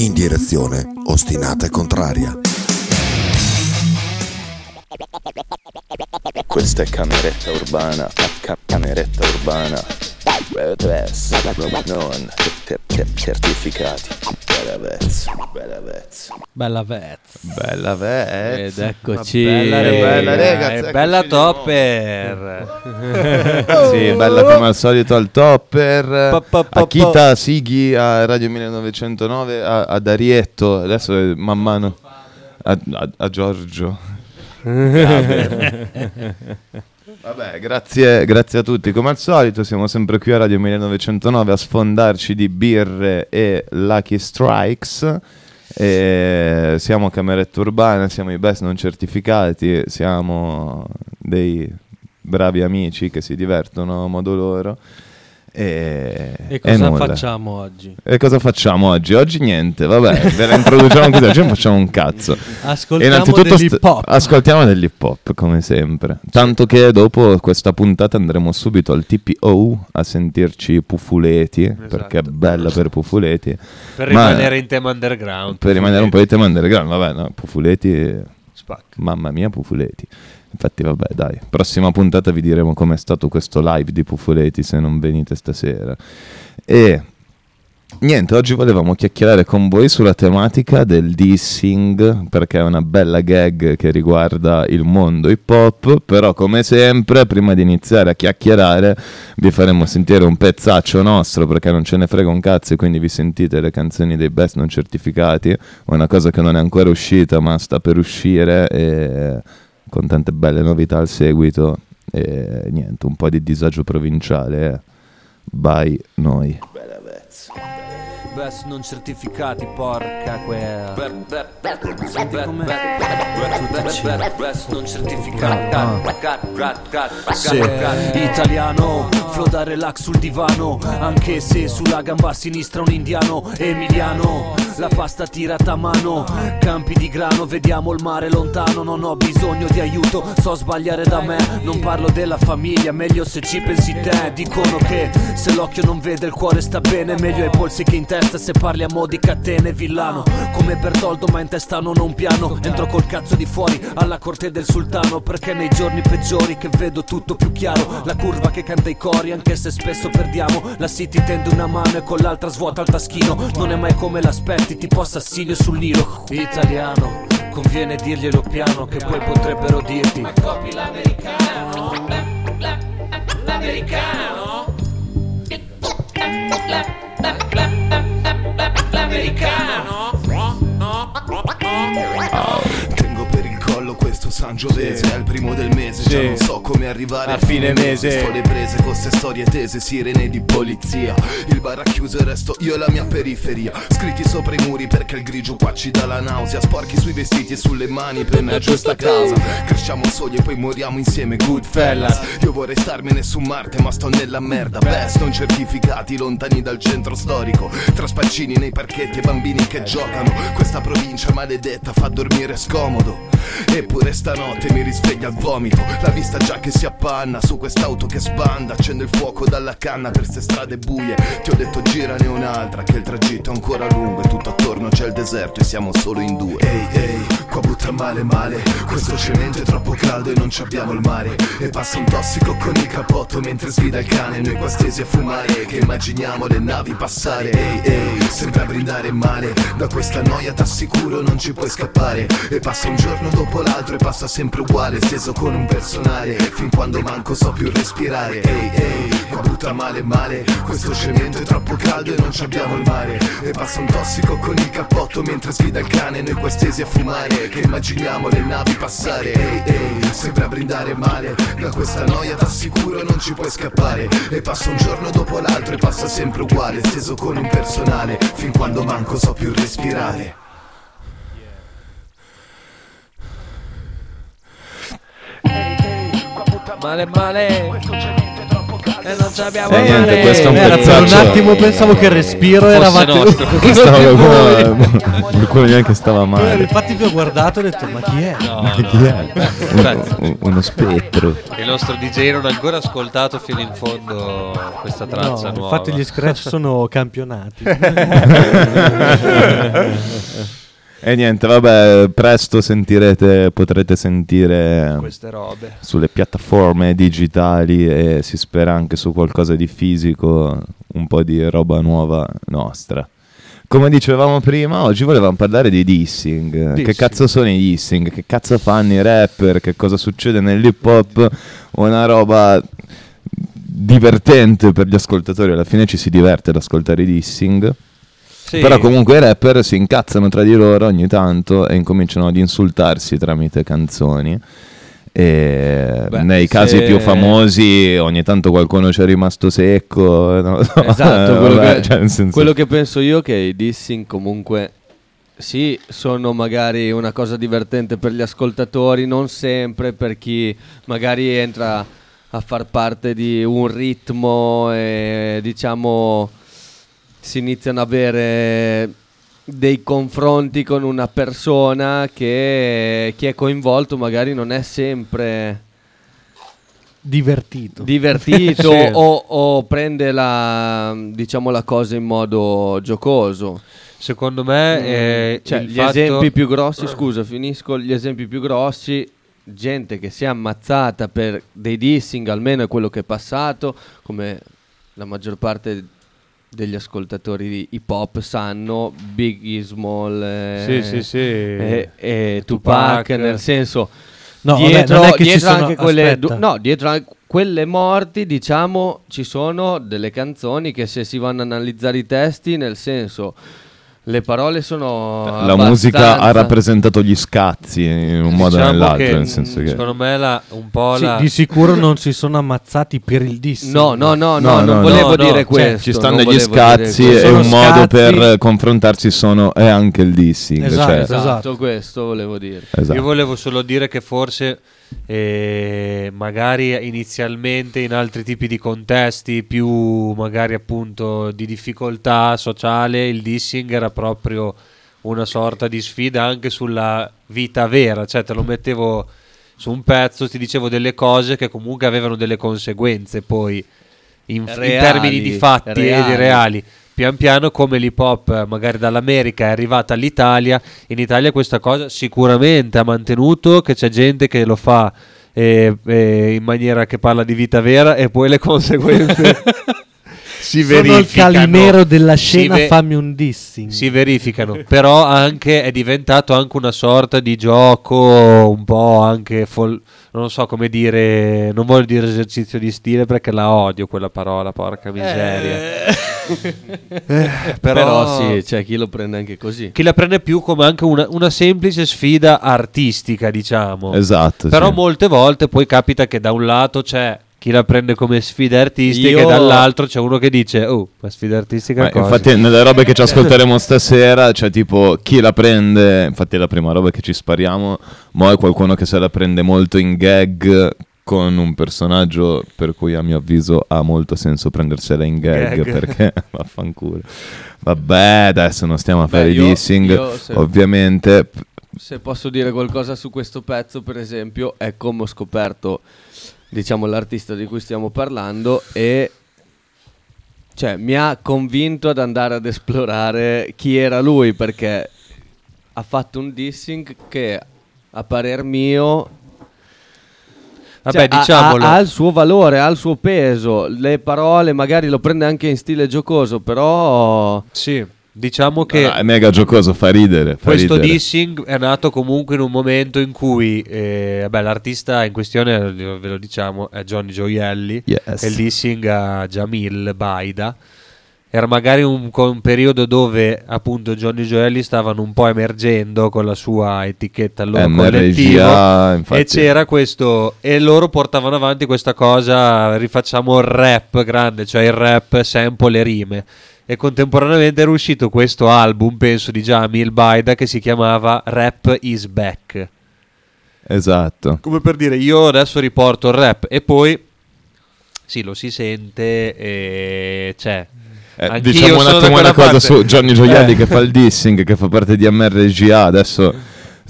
in direzione ostinata e contraria. Questa è cameretta urbana, ca- cameretta urbana. Non certificati. Bella vezza, bella vezza. Bella vezza. Bella vezza. Ed eccoci. Bella, rega, bella, rega, Eh, bella topper. Sì, bella come al solito al topper. Pa, pa, pa, A Kita Sighi a Radio 1909 a, a Darietto. Adesso man mano a, a- a Giorgio. Vabbè, grazie, grazie a tutti. Come al solito, siamo sempre qui a Radio 1909 a sfondarci di birre e Lucky Strikes. E siamo Cameretta Urbana, siamo i best non certificati, siamo dei bravi amici che si divertono a modo loro. E, E cosa nulla. facciamo oggi? E cosa facciamo oggi? Oggi niente, vabbè, ve la introduciamo così, oggi non facciamo un cazzo. Ascoltiamo st- dell'hip hop. ascoltiamo dell'hip hop come sempre. Tanto che dopo questa puntata andremo subito al TPO a sentirci Pufuleti, perché è bella per Pufuleti. Per Ma- rimanere in tema underground. Per rimanere un po' di tema underground, vabbè, no, Pufuleti, Spacca. mamma mia Pufuleti. Infatti vabbè dai, prossima puntata vi diremo com'è stato questo live di Pufuleti se non venite stasera. E niente, oggi volevamo chiacchierare con voi sulla tematica del dissing, perché è una bella gag che riguarda il mondo hip hop, però come sempre, prima di iniziare a chiacchierare, vi faremo sentire un pezzaccio nostro, perché non ce ne frega un cazzo, e quindi vi sentite le canzoni dei best non certificati, una cosa che non è ancora uscita, ma sta per uscire, e con tante belle novità al seguito, e niente, un po' di disagio provinciale, eh. By noi. Bella vezza. Best non certificati, porca quella. Senti com'è? Best non certificati. Sì. Italiano, flow da relax sul divano. Anche se sulla gamba sinistra un indiano. Emiliano, la pasta tirata a mano. Campi di grano, vediamo il mare lontano. Non ho bisogno di aiuto, so sbagliare da me. Non parlo della famiglia, meglio se ci pensi te. Dicono che se l'occhio non vede il cuore sta bene. Meglio ai polsi che in testa se parli a mo' di catene. Villano, come Bertoldo, ma in testa non ho un piano. Entro col cazzo di fuori alla corte del sultano. Perché nei giorni peggiori che vedo tutto più chiaro. La curva che canta i cori, anche se spesso perdiamo. La city tende una mano e con l'altra svuota il taschino. Non è mai come l'aspetti, tipo assassinio sul Nilo. Italiano, conviene dirglielo piano, che poi potrebbero dirti. Ma copi l'americano, l'americano. L'americano. Tengo per il collo questo Sangiovese È il primo del mese, già Sì. non so come arrivare A fine mese. Sto le prese con ste storie tese, sirene di polizia. Il bar chiuso e resto io e la mia periferia. Scritti sopra i muri perché il grigio qua ci dà la nausea. Sporchi sui vestiti e sulle mani per una giusta causa. Cresciamo soli e poi moriamo insieme, Goodfellas. Io vorrei starmene su Marte ma sto nella merda. Best non certificati, lontani dal centro storico. Tra spaccini nei parchetti e bambini che giocano. Questa provincia maledetta fa dormire scomodo. Eppure stanotte mi risveglia al vomito. La vista già che si appanna su quest'auto che sbanda. Accende il fuoco dalla canna per ste strade buie. Ti ho detto girane un'altra che il tragitto è ancora lungo E tutto attorno c'è il deserto e siamo solo in due. Ehi ehi, qua butta male male. Questo cemento è troppo caldo e non ci abbiamo il mare. E passa un tossico con il cappotto mentre sfida il cane. Noi qua stesi a fumare che immaginiamo le navi passare. Ehi ehi, sembra brindare male. Da questa noia t'assicuro non ci puoi scappare. E passa un giorno dopo l'altro e passa sempre uguale Steso con un personale. Fin quando manco so più respirare. Ehi ehi, qua butta male male. Questo cemento è troppo caldo e non ci abbiamo il mare. E passa un tossico con il cappotto mentre sfida il cane. Noi qua stesi a fumare che immaginiamo le navi passare. Ehi ehi, sembra brindare male. Da questa noia t'assicuro non ci puoi scappare. E passa un giorno dopo l'altro e passa sempre uguale Steso con un personale. Fin quando manco so più respirare Male male. E non ci abbiamo Eh, niente, niente. questo è un Era pezzaccio- per un attimo pensavo che il respiro eravate nostro. Che stava qualcuno neanche stava male. Infatti vi ho guardato e ho detto ma chi è? No, Chi no. è? Un- uno spettro. Il nostro DJ non ha ancora ascoltato fino in fondo questa traccia No, nuova. infatti gli scratch sono campionati. E niente, vabbè, presto sentirete, potrete sentire queste robe. sulle piattaforme digitali e si spera anche su qualcosa di fisico, un po' di roba nuova nostra. Come dicevamo prima, oggi volevamo parlare di dissing. Che Dissing. cazzo sono i dissing? Che cazzo fanno i rapper? Che cosa succede nell'hip hop? Una roba divertente per gli ascoltatori. Alla fine ci si diverte ad ascoltare i dissing. Sì. Però comunque i rapper si incazzano tra di loro ogni tanto e incominciano ad insultarsi tramite canzoni. E Beh, nei se- casi più famosi ogni tanto qualcuno ci è rimasto secco. so. Esatto, quello, Vabbè, che, cioè, senso- quello che penso io è che i dissing comunque sì, sono magari una cosa divertente per gli ascoltatori, non sempre per chi magari entra a far parte di un ritmo e diciamo si iniziano ad avere dei confronti con una persona che chi è coinvolto magari non è sempre Divertito. divertito Sì. o, o prende la, diciamo, la cosa in modo giocoso. Secondo me eh, Cioè, gli fatto- esempi più grossi, scusa, finisco. Gli esempi più grossi, gente che si è ammazzata per dei dissing, almeno è quello che è passato, come la maggior parte degli ascoltatori di hip hop sanno, Biggie Small eh, Sì, sì, sì. e, e Tupac. Tupac, nel senso No, vabbè, dietro, non è che ci dietro sono- anche quelle du- no, dietro anche quelle morti, diciamo, ci sono delle canzoni che se si vanno ad analizzare i testi, nel senso le parole sono la musica ha abbastanza- rappresentato gli scazzi in un modo o Diciamo nell'altro, che, nel senso che... secondo me la, un po' Sì, la... di sicuro non si sono ammazzati per il dissing. No, no, no, no, No, non no, volevo no, dire no, cioè, questo. Ci stanno degli volevo scazzi questo. e un modo scazzi- per confrontarsi sono, è anche il dissing. Esatto, cioè- esatto. Esatto, questo volevo dire. esatto. Io volevo solo dire che forse eh, magari inizialmente in altri tipi di contesti più magari appunto di difficoltà sociale il dissing era proprio una sorta di sfida anche sulla vita vera, cioè te lo mettevo su un pezzo, ti dicevo delle cose che comunque avevano delle conseguenze poi in, in Reali, termini di fatti e di reali. Pian piano come l'hip hop eh, magari dall'America è arrivata all'Italia, in Italia questa cosa sicuramente ha mantenuto che c'è gente che lo fa eh, eh, in maniera che parla di vita vera e poi le conseguenze si Sono il verificano. calimero della scena, ve- fammi un dissing. si verificano, però anche è diventato anche una sorta di gioco un po' anche fol- non so come dire, non voglio dire esercizio di stile perché la odio quella parola, porca miseria. Eh, Però, sì, c'è chi lo prende anche così. chi la prende più come anche una, una semplice sfida artistica, diciamo. Esatto, Però sì. molte volte poi capita che da un lato c'è chi la prende come sfida artistica Io- e dall'altro c'è uno che dice "Oh, ma sfida artistica Ma cosa?" infatti nelle robe che ci ascolteremo stasera c'è tipo chi la prende, infatti è la prima roba che ci spariamo, ma è qualcuno che se la prende molto in gag con un personaggio per cui a mio avviso ha molto senso prendersela in gag, Gag. perché vaffanculo. Vabbè, adesso non stiamo a Beh, fare i dissing, io se- ovviamente Se posso dire qualcosa su questo pezzo, per esempio, è come ho scoperto, diciamo, l'artista di cui stiamo parlando e cioè, mi ha convinto ad andare ad esplorare chi era lui perché ha fatto un dissing che a parer mio Vabbè, cioè, ha- diciamolo. ha, ha il suo valore, ha il suo peso, le parole magari lo prende anche in stile giocoso, però Sì, diciamo che ah, è mega giocoso, fa ridere. Fa Questo ridere. dissing è nato comunque in un momento in cui eh, vabbè, l'artista in questione, ve lo diciamo, è Johnny Gioielli Yes. e il dissing a Jamil Baida. Era magari un, un periodo dove appunto Johnny Gioielli stavano un po' emergendo con la sua etichetta al loro collettivo MRGA, infatti. e c'era questo e loro portavano avanti questa cosa rifacciamo il rap grande cioè il rap sample e rime e contemporaneamente era uscito questo album penso di Jamil Baida che si chiamava Rap is Back Esatto. come per dire io adesso riporto il rap e poi sì, lo si sente e c'è. Eh, diciamo un attimo una cosa parte. su Johnny Gioielli Eh. che fa il dissing, che fa parte di MRGA adesso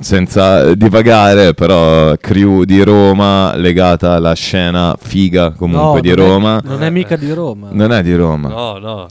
senza divagare, però crew di Roma legata alla scena figa comunque No, di non è- Roma. non è mica di Roma. Non è di Roma. No, no.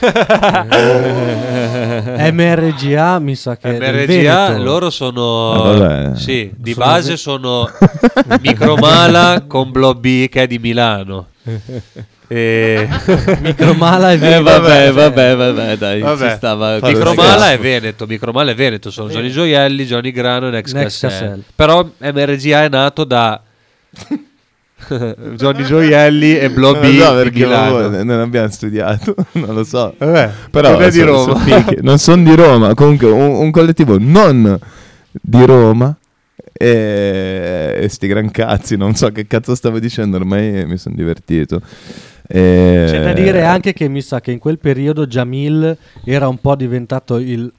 MRGA mi sa che è MRGA loro sono Ah, vabbè. sì, di Sono base ve- sono Micromala con Blobby che è di Milano. E... Micromala e Eh, Veneto. vabbè, vabbè, vabbè, dai, Vabbè. ci stava Micromala è Veneto, Micromala è Veneto, sono Johnny Gioielli, Johnny Grano e Next, Next Cassell. Cassell. Però MRGA è nato da Johnny Gioielli e Blobby di perché Milano. non abbiamo studiato, non lo so. Vabbè, Però non è di sono- Roma. non sono di Roma, comunque un, un collettivo non di Roma. E, e sti gran cazzi, non so che cazzo stavo dicendo, ormai mi sono divertito. E- C'è da dire anche che mi sa che in quel periodo Jamil era un po' diventato il...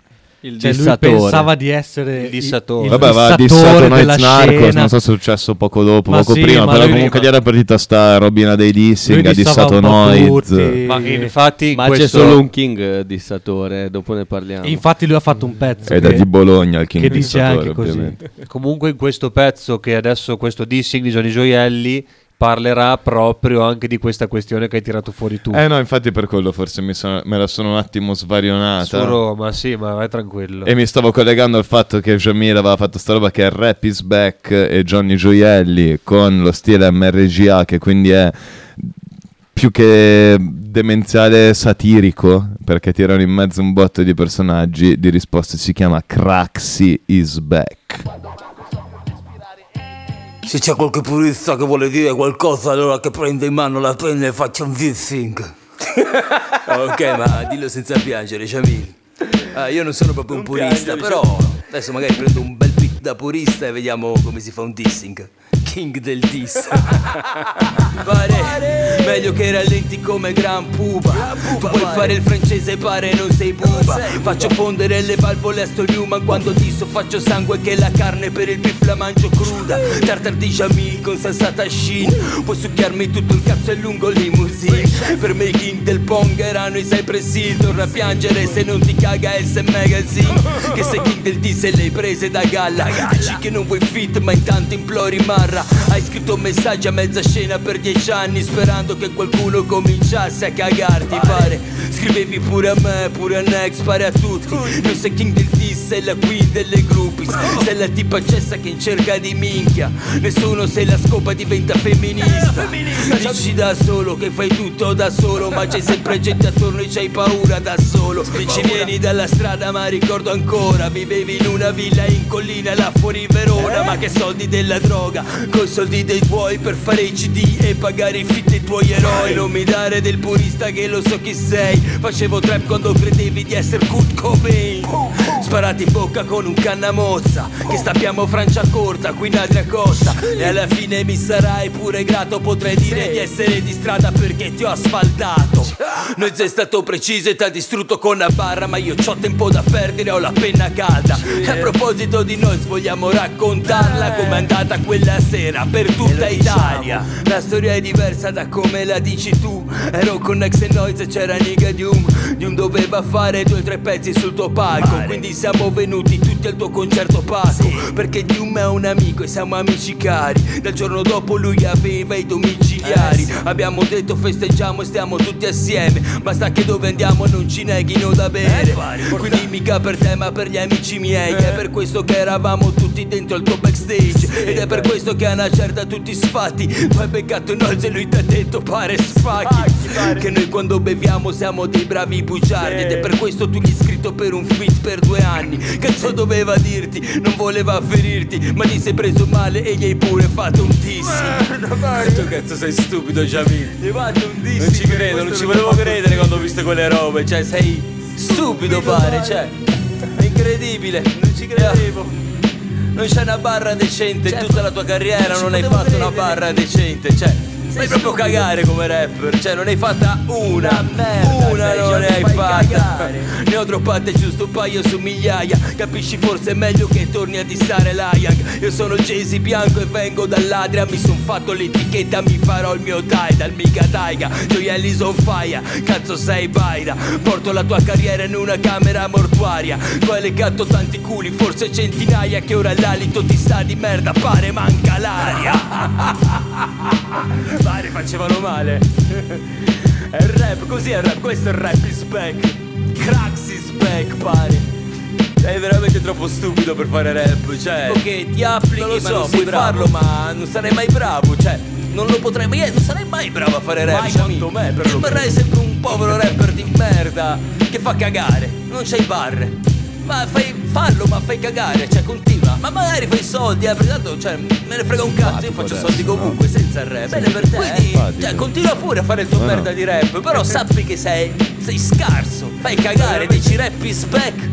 il Cioè lui dissatore. pensava di essere Il dissatore. il Vabbè, va dissato Noiz Narcos, scena. non so se è successo poco dopo, Ma poco sì, prima, ma però lui- comunque gli era partita sta robina dei dissing, Lui ha dissato Noiz. Ma infatti in Ma c'è questo- solo un King eh, dissatore, dopo ne parliamo. Infatti lui ha fatto un pezzo è che- di Bologna il King che dice dissatore, anche così. Comunque in questo pezzo che adesso questo dissing di Johnny Gioielli parlerà proprio anche di questa questione che hai tirato fuori tu. Eh no, infatti per quello forse mi sono- me la sono un attimo svarionata. Su Roma, sì, ma vai tranquillo. E mi stavo collegando al fatto che Jamil aveva fatto sta roba che è Rap is Back e Johnny Gioielli con lo stile MRGA che quindi è più che demenziale satirico perché tirano in mezzo un botto di personaggi di risposta si chiama Craxi is Back. Se c'è qualche purista che vuole dire qualcosa, allora che prenda in mano la penna e faccia un dissing. ok, ma dillo senza piangere, Jamil. Ah, io non sono proprio un purista, però adesso magari prendo un bel beat da purista e vediamo come si fa un dissing. King del diss. pare meglio che rallenti come gran puba. Tu puoi fare il francese, pare non sei buba. Faccio fondere le valvole a sto Newman quando disso faccio sangue che la carne per il beef la mangio cruda. Tartar di Jamil con salsa tashin. Puoi succhiarmi tutto il cazzo è lungo limousine. Per me i king del pong erano i sei pressi. Torna a piangere se non ti caga S Magazine. Che sei king del diss e le hai prese da galla. Dici che non vuoi fit ma intanto implori marra. Hai scritto messaggi a mezza scena per dieci anni sperando che qualcuno cominciasse a cagarti pare. Scrivevi pure a me, pure a Next, pare a tutti. Non sei king del diss, sei la queen delle groupies. Sei la tipa cessa che in cerca di minchia. Nessuno se la scopa diventa femminista. Dici da solo che fai tutto da solo, ma c'è sempre gente attorno e c'hai paura da solo. Dici vieni dalla strada, ma ricordo ancora. Vivevi in una villa in collina là fuori Verona. Ma che soldi della droga, coi soldi dei tuoi per fare i CD e pagare i fit dei tuoi eroi. Non mi dare del purista che lo so chi sei. Facevo trap quando credevi di essere Kurt Cobain. Sparati in bocca con un cannamozza. Che stappiamo Francia corta, qui in Adria Costa. E alla fine mi sarai pure grato. Potrei dire di essere di strada perché ti ho asfaltato. Non sei stato preciso e ti ha distrutto con la barra. Ma io c'ho tempo da perdere, ho la penna calda. E a proposito di noi, vogliamo raccontarla com'è andata quella sera per tutta Italia. La storia è diversa da come la dici tu. Ero con Ex e Noise e c'era Niga Dium. Dium doveva fare due o tre pezzi sul tuo palco. Quindi siamo venuti tutti al tuo concerto Paco. Perché Dium è un amico e siamo amici cari. Dal giorno dopo lui aveva i domiciliari. Abbiamo detto festeggiamo e stiamo tutti assieme. Basta che dove andiamo non ci neghino da bere. Quindi mica per te ma per gli amici miei. È per questo che eravamo tutti dentro al tuo backstage. Ed è per questo che a una certa tutti sfatti. Hai beccato Nolz e lui ti ha detto pare sfacchi. Che noi quando beviamo siamo dei bravi bugiardi. Ed è per questo tu gli hai scritto per un fit per due anni. Cazzo doveva dirti, non voleva ferirti. Ma ti sei preso male e gli hai pure fatto un dissing. Tu cazzo sei stupido Jamil. Gli hai fatto un dissing. Non ci credo, non ci volevo credere quando ho visto quelle robe. Cioè sei stupido pare, cioè. Incredibile, non ci credevo. Non c'è una barra decente in tutta la tua carriera, non hai fatto una barra decente, cioè. Fai proprio cagare come rapper, cioè non ne hai fatta una, una non ne hai fatta. Ne ho droppate giusto un paio su migliaia, capisci forse è meglio che torni a dissare la Young. Io sono Jay-Z bianco e vengo dall'Adria, mi son fatto l'etichetta, mi farò il mio Tidal, mica Taiga. Gioielli son fire, cazzo sei baida. Porto la tua carriera in una camera mortuaria. Tu hai legato tanti culi, forse centinaia, che ora l'alito ti sa di merda, pare manca l'aria. Pare facevano male. È il rap, così è il rap, questo è il rap is back. Crax is back, pare. Sei veramente troppo stupido per fare rap, cioè. Ok, ti applichi, non lo so, ma non puoi bravo. farlo, ma non sarai mai bravo, cioè. Non lo potrei, ma io non sarei mai bravo a fare rap. Mai quanto me, per Rimarrai sempre un povero rapper di merda che fa cagare, non c'hai barre. Ma fai fallo, ma fai cagare, cioè continua. Ma magari fai soldi, eh, perché tanto, cioè, me ne frega un cazzo, io faccio soldi comunque senza il rap. Bene per te. Quindi, cioè, continua pure a fare il tuo merda di rap, però sappi che sei, sei scarso. Fai cagare, dici rap is back.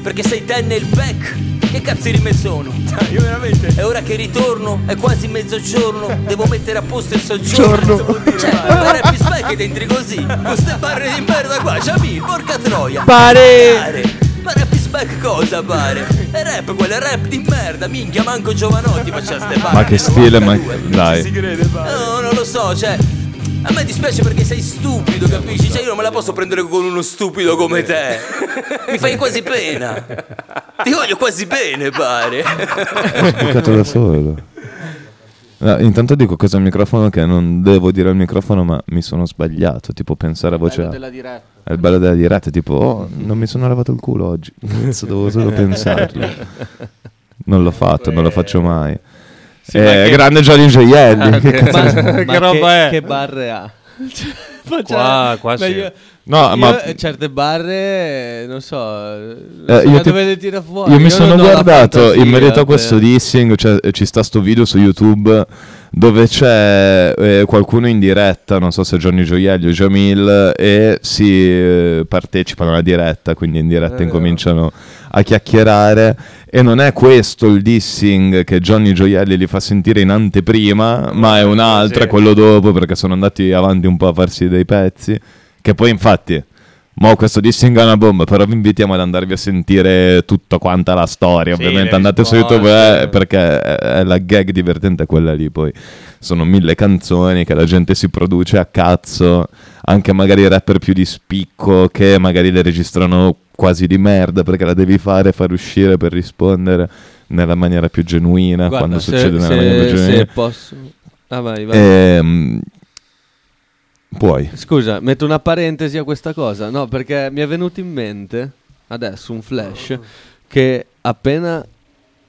Perché sei te nel back. Che cazzo di rime sono? Io veramente. È ora che ritorno, è quasi mezzogiorno. Devo mettere a posto il soggiorno. Cioè, is back ed entri così. Con ste barre di merda qua, Jamil, porca troia. Pare. Pare. Ma rap is back cosa pare? È rap, quello è rap di merda, minchia, manco Giovanotti faceva ste barre. Ma che stile, ma 92. dai. No, non lo so, cioè. A me dispiace perché sei stupido, capisci? Cioè io non me la posso prendere con uno stupido come te. Mi fai quasi pena. Ti voglio quasi bene, pare. Ho spiegato da solo. No, intanto dico cosa al microfono che non devo dire al microfono, ma mi sono sbagliato. Tipo pensare a voce. Bello della diretta. È il bello della diretta, tipo, oh, non mi sono lavato il culo oggi. Cazzo, devo solo pensarlo. Non l'ho fatto, non lo faccio mai. Sì, Eh, ma che- Grande Gianni Gioielli. che cazzo- Ma, Che roba che, è? che barre ha? Cioè, Qua- qua ma sì. io- No, io, ma- certe barre, non so, Eh, so io ti- dove le tira fuori. Io mi Io sono guardato fantasia in merito a per- questo dissing, cioè, ci sta sto video su YouTube dove c'è eh, qualcuno in diretta, non so se è Johnny Gioielli o Jamil, e si eh, partecipano alla diretta, quindi in diretta Eh. incominciano a chiacchierare. E non è questo il dissing che Johnny Gioielli li fa sentire in anteprima, ma è un altro, sì. è quello dopo, perché sono andati avanti un po' a farsi dei pezzi. Che poi infatti... Mo questo dissing è una bomba, però vi invitiamo ad andarvi a sentire tutta quanta la storia. Sì, Ovviamente andate su. YouTube eh, perché è- la gag divertente quella lì. Poi sono mille canzoni che la gente si produce a cazzo, anche magari rapper più di spicco che magari le registrano quasi di merda perché la devi fare, far uscire per rispondere nella maniera più genuina, Guarda, quando se- succede nella se- maniera più se genuina. posso... Ah, vai, vai. Ehm, puoi. Scusa, metto una parentesi a questa cosa. No, perché mi è venuto in mente adesso un flash che appena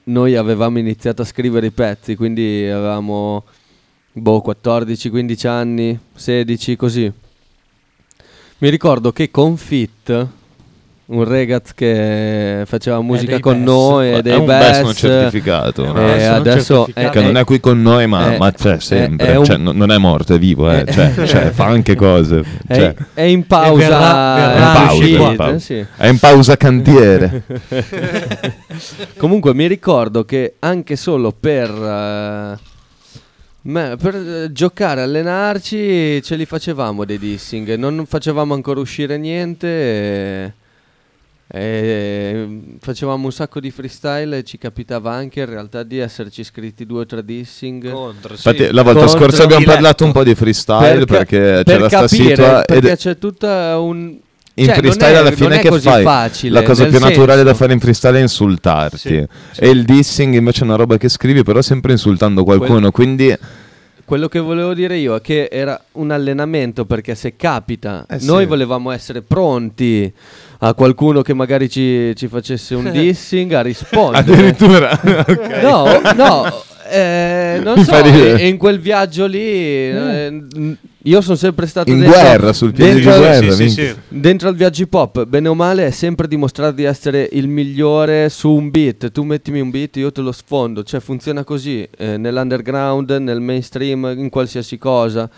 noi avevamo iniziato a scrivere i pezzi, quindi avevamo boh, 14, 15 anni, 16, così. Mi ricordo che con Fit, un ragazz che faceva musica dei con Bess. noi e È un best non certificato. Eh, no? e Adesso certificato. che non è qui con noi, ma, è- ma c'è è- sempre. è un- Cioè, no- non è morto, è vivo, eh. è- cioè, cioè, fa anche cose. è, Cioè, è in pausa, verrà- verrà è in pausa, è in pausa. sì. È in pausa cantiere. Comunque mi ricordo che anche solo per, eh, me- per eh, giocare, allenarci, ce li facevamo dei dissing. Non facevamo ancora uscire niente. E, facevamo un sacco di freestyle e ci capitava anche in realtà di esserci scritti due o tre dissing. Contro, sì. Infatti, la volta Contro scorsa abbiamo diletto. parlato un po' di freestyle Per ca- perché per c'era sta capire, situa. ed- perché c'è tutta un... in cioè, non freestyle è- alla non fine è che così fai? facile, la cosa più naturale senso- da fare in freestyle è insultarti. Sì, sì. E il dissing invece è una roba che scrivi, però sempre insultando qualcuno. Quindi Quello che volevo dire io è che era un allenamento perché se capita, Eh sì. noi volevamo essere pronti a qualcuno che magari ci, ci facesse un dissing a rispondere. addirittura. ok. No, no, eh, non Mi so, e- in quel viaggio lì eh, n- io sono sempre stato In dentro, guerra, sul piede di dentro- guerra. Sì, sì. Dentro al viaggio hip hop, bene o male, è sempre dimostrare di essere il migliore su un beat. Tu mettimi un beat, io te lo sfondo. Cioè, funziona così eh, nell'underground, nel mainstream, in qualsiasi cosa.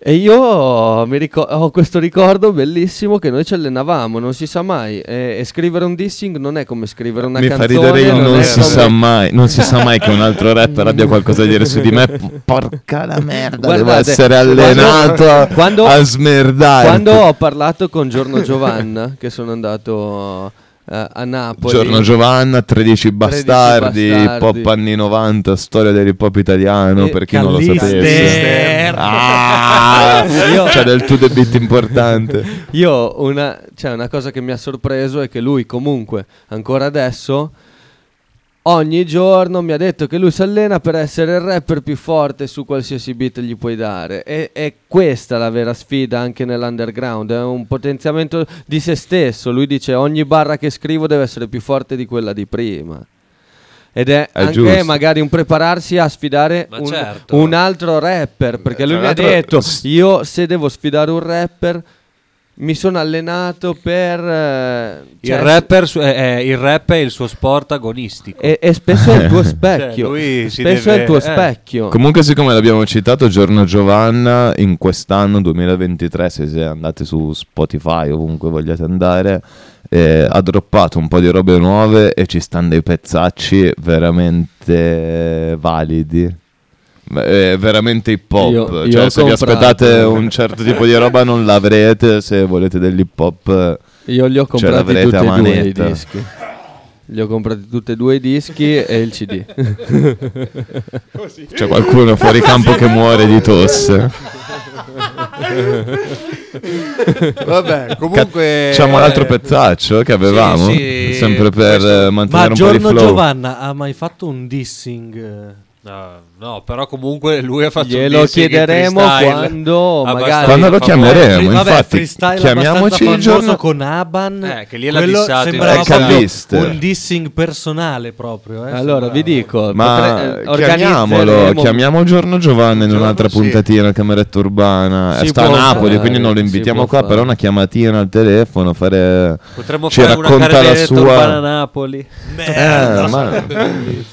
E io mi ricor- ho questo ricordo bellissimo che noi ci allenavamo, non si sa mai. E, e scrivere un dissing non è come scrivere una Mi fa canzone. ridere il non è si come- sa mai, non si sa mai che un altro rapper abbia qualcosa da dire su di me. Porca la merda, devo Guardate, essere quando- allenato quando- a smerdare. Quando ho parlato con Giorno Giovanna, che sono andato eh, a Napoli. Giorno Giovanna, 13 bastardi, bastardi. pop anni 90, storia dell'hip hop italiano, E per chi non lo Callister. sapesse. Ah, Io- c'è del to the beat importante. Io una, cioè una cosa che mi ha sorpreso è che lui comunque ancora adesso ogni giorno mi ha detto che lui si allena per essere il rapper più forte su qualsiasi beat gli puoi dare e è questa la vera sfida anche nell'underground, è un potenziamento di se stesso, lui dice ogni barra che scrivo deve essere più forte di quella di prima. Ed è, È anche giusto. magari un prepararsi a sfidare un, certo. un altro rapper, perché lui tra mi ha detto io se devo sfidare un rapper mi sono allenato per... eh, Il, cioè, rapper su- è- è- il rap è il suo sport agonistico. E, e spesso è il tuo specchio. Cioè, lui si spesso deve- è il tuo eh. specchio. Comunque, siccome l'abbiamo citato, Giorno Giovanna, in quest'anno 2023, se se andate su Spotify, ovunque vogliate andare, eh, ha droppato un po' di robe nuove e ci stanno dei pezzacci veramente validi. Beh, È veramente hip hop. Io- io cioè, se vi aspettate un certo tipo di roba, non l'avrete. Se volete dell'hip hop, Io li ho ce comprati l'avrete tutti a e due i manetta. dischi. Li ho comprati tutti e due i dischi e il CD. C'è qualcuno fuori campo che muore di tosse. Vabbè, comunque... Facciamo un altro pezzaccio che avevamo, sì, sempre per questo- eh, Ma mantenere un po' di Giorno flow. Giovanna ha mai fatto un dissing? eh? No, no, però comunque lui ha fatto Glielo chiederemo quando abbastanza magari... Quando lo chiameremo, Vabbè, infatti, freestyle chiamiamoci il giorno... con Aban. Eh, che lì dissato in sembrava È proprio Callister. un dissing personale proprio. eh, Allora, sembrava. vi dico, Ma potre- eh, chiamiamolo, chiamiamo Giorno Giovanni in un'altra sì. puntatina, cameretta urbana. Si Eh, sta a Napoli, fare, quindi non lo invitiamo qua, fare. però una chiamatina al telefono, fare... Potremmo ci fare una racconta la sua... urbana a Napoli. Eh, ma...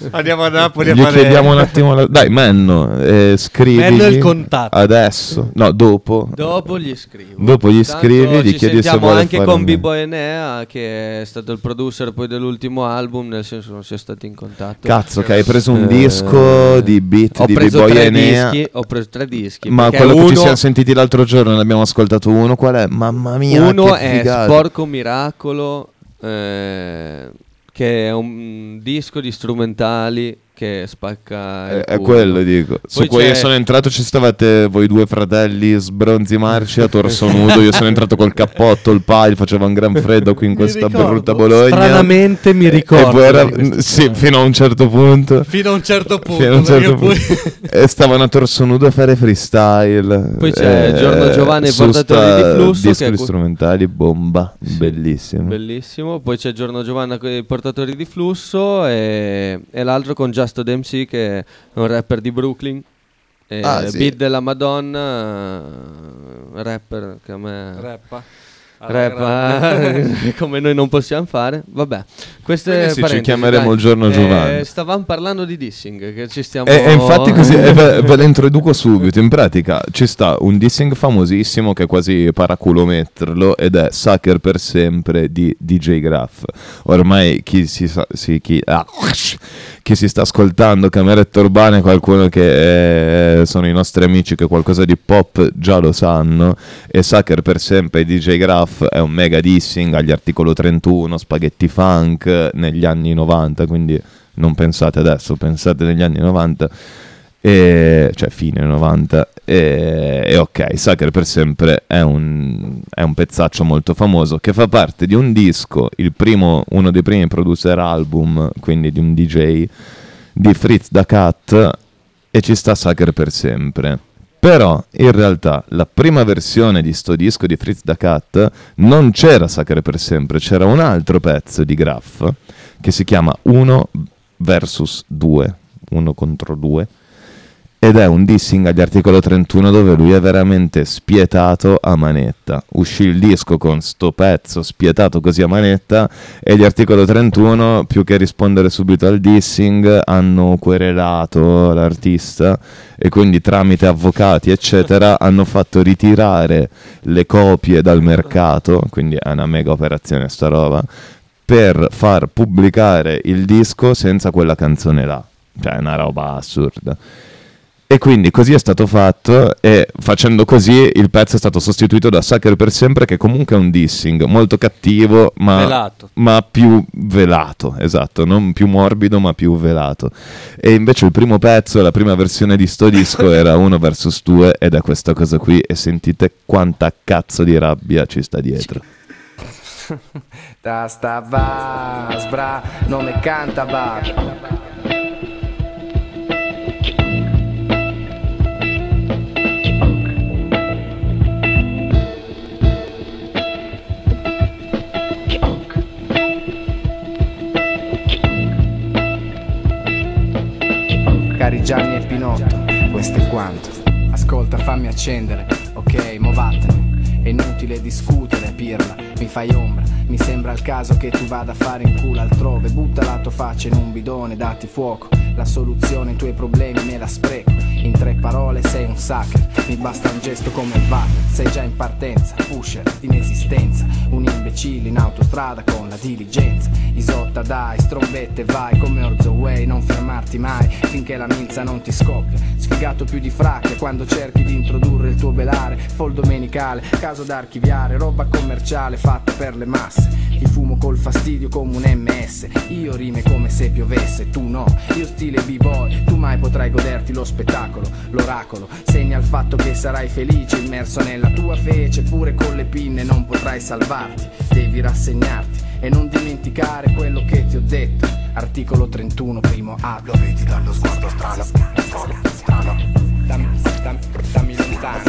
Andiamo a Napoli a Gli fare... chiediamo un attimo... la- Dai, Menno, eh, scrivi Menno il contatto. adesso. No, dopo. Dopo gli scrivo. Dopo gli Tanto scrivi, gli chiedi se vuole anche fare con B-Boy Enea, che è stato il producer poi dell'ultimo album, nel senso non si è stati in contatto. Cazzo, che hai preso un Eh, disco di beat di tre Enea. dischi, ho preso tre dischi. Ma quello che ci uno- siamo sentiti l'altro giorno, ne abbiamo ascoltato uno. Qual è? Mamma mia, Uno che è figata. Sporco Miracolo, eh, che è un disco di strumentali che spacca. È, è quello, dico. Su Poi cui io c'è- sono entrato, ci stavate voi due fratelli sbronzi marci a torso nudo. Io sono entrato col cappotto, il pile, faceva un gran freddo qui in Mi questa ricordo. brutta Bologna. Stranamente mi ricordo. era- sì, fino a un certo punto. Fino a un certo punto. Fino a un certo punto. poi- e stavano a torso nudo a fare freestyle. Poi c'è Giorno Giovanni e i su portatori sta di flusso, dischi che strumentali, bomba, bellissimo. Bellissimo. Poi c'è Giorno Giovanna con i portatori di flusso e, e l'altro con Justo DMC che è un rapper di Brooklyn. E Ah, sì. Beat della Madonna, eh, rapper che a me Rappa. Rappa come noi non possiamo fare. Vabbè, queste sì, ci chiameremo dai. il giorno Eh, Giovanni. Stavamo parlando di dissing, che ci stiamo... E, e infatti così ve, ve lo introduco subito. In pratica ci sta un dissing famosissimo che è quasi paraculo metterlo ed è Sucker per sempre di DJ Graff. Ormai chi si, sa- sì, chi, ah, chi si sta ascoltando Cameretta Urbana qualcuno che eh, sono i nostri amici che qualcosa di pop già lo sanno e Sucker per sempre di DJ Graff è un mega dissing agli articolo 31, spaghetti funk negli anni 90, quindi non pensate adesso, pensate negli anni 90 e, cioè fine 90 e, e ok, Sucker per sempre è un, è un pezzaccio molto famoso che fa parte di un disco, primo, uno dei primi producer album, quindi di un DJ di Fritz da Cat e ci sta Sucker per sempre. Però in realtà la prima versione di sto disco di Fritz da Cat non c'era Sucker per sempre, c'era un altro pezzo di Graff che si chiama 1 versus 2, 1 contro 2 ed è un dissing agli articolo 31 dove lui è veramente spietato a manetta. Uscì il disco con sto pezzo spietato così a manetta e gli articolo 31, più che rispondere subito al dissing, hanno querelato l'artista e quindi tramite avvocati eccetera hanno fatto ritirare le copie dal mercato, quindi è una mega operazione sta roba, per far pubblicare il disco senza quella canzone là. Cioè è una roba assurda. E quindi così è stato fatto e facendo così il pezzo è stato sostituito da Sucker per sempre che comunque è un dissing molto cattivo ma, ma più velato, esatto, non più morbido ma più velato. E invece il primo pezzo, la prima versione di sto disco era uno versus due ed è questa cosa qui e sentite quanta cazzo di rabbia ci sta dietro. Da sta va, sbra, non me canta va. Gianni e Pinotto, questo è quanto. Ascolta, fammi accendere, ok, mo vattene. È inutile discutere, pirla, mi fai ombra. Mi sembra il caso che tu vada a fare in culo altrove. Butta la tua faccia in un bidone, dati fuoco. La soluzione ai tuoi problemi me la spreco. In tre parole sei un sucker, mi basta un gesto come il Wagner. Sei già in partenza, pusher, inesistenza. Un imbecille in autostrada con la diligenza. Isotta dai, strombette vai come Orzo Way. Non fermarti mai finché la minza non ti scoppia. Sfigato più di fracche quando cerchi di introdurre il tuo belare. Fol domenicale, caso da archiviare, roba commerciale fatta per le masse. Ti fumo col fastidio come un MS. Io rime come se piovesse, tu no. Io stile b-boy, tu mai potrai goderti lo spettacolo. L'oracolo segna il fatto che sarai felice, immerso nella tua fece. Pure con le pinne non potrai salvarti. Devi rassegnarti e non dimenticare quello che ti ho detto. Articolo 31, primo A. Lo vedi dallo sguardo strano, strano, strano. Dammi, dammi, dammi lontano.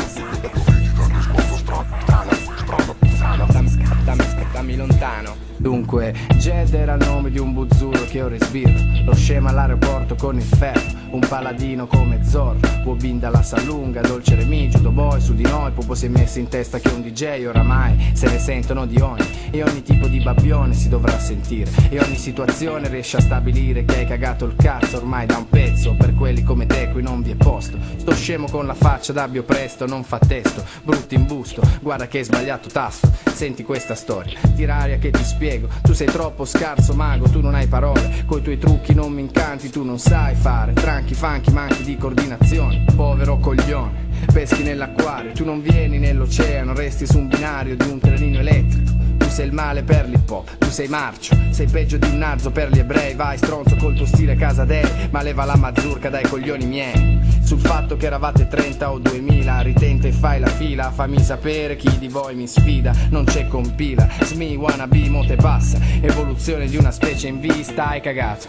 Dammi, dammi, dammi lontano. Dunque, Jed era il nome di un buzzurro che ora sbirro. Lo scema all'aeroporto con il ferro. Un paladino come Zorro. Wobin dalla Salunga, Dolce Remigio, Boy su di noi. Popo si è messo in testa che un DJ oramai se ne sentono di ogni. E ogni tipo di babbione si dovrà sentire. E ogni situazione riesce a stabilire che hai cagato il cazzo ormai da un pezzo. Per quelli come te qui non vi è posto. Sto scemo con la faccia d'abbio presto, non fa testo. Brutto in busto, guarda che hai sbagliato tasto. Senti questa storia, tiraria che ti spiego. Tu sei troppo scarso, mago, tu non hai parole. Coi tuoi trucchi non mi incanti, tu non sai fare. Tranchi, funky, manchi di coordinazione. Povero coglione, peschi nell'acquario. Tu non vieni nell'oceano, resti su un binario di un trenino elettrico. Sei il male per l'hip hop, tu sei marcio, sei peggio di un nazzo per gli ebrei, vai stronzo col tuo stile casa dei, ma leva la mazurka dai coglioni miei. Sul fatto che eravate 30 o 2000, ritenta e fai la fila, fammi sapere chi di voi mi sfida, non c'è compila, smi wannabe mo te passa, evoluzione di una specie in vista, hai cagato.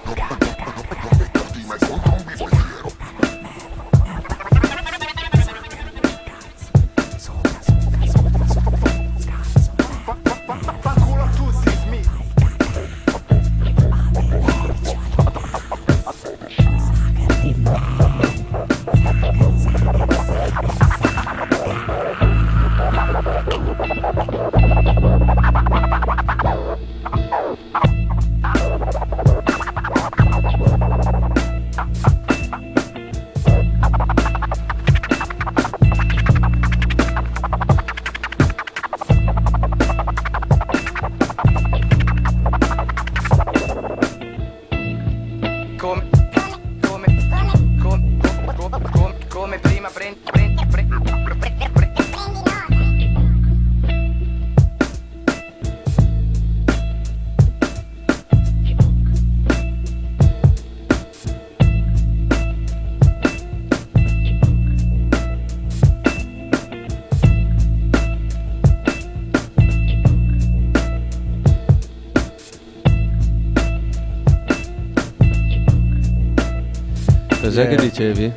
Cos'è Eh, che dicevi?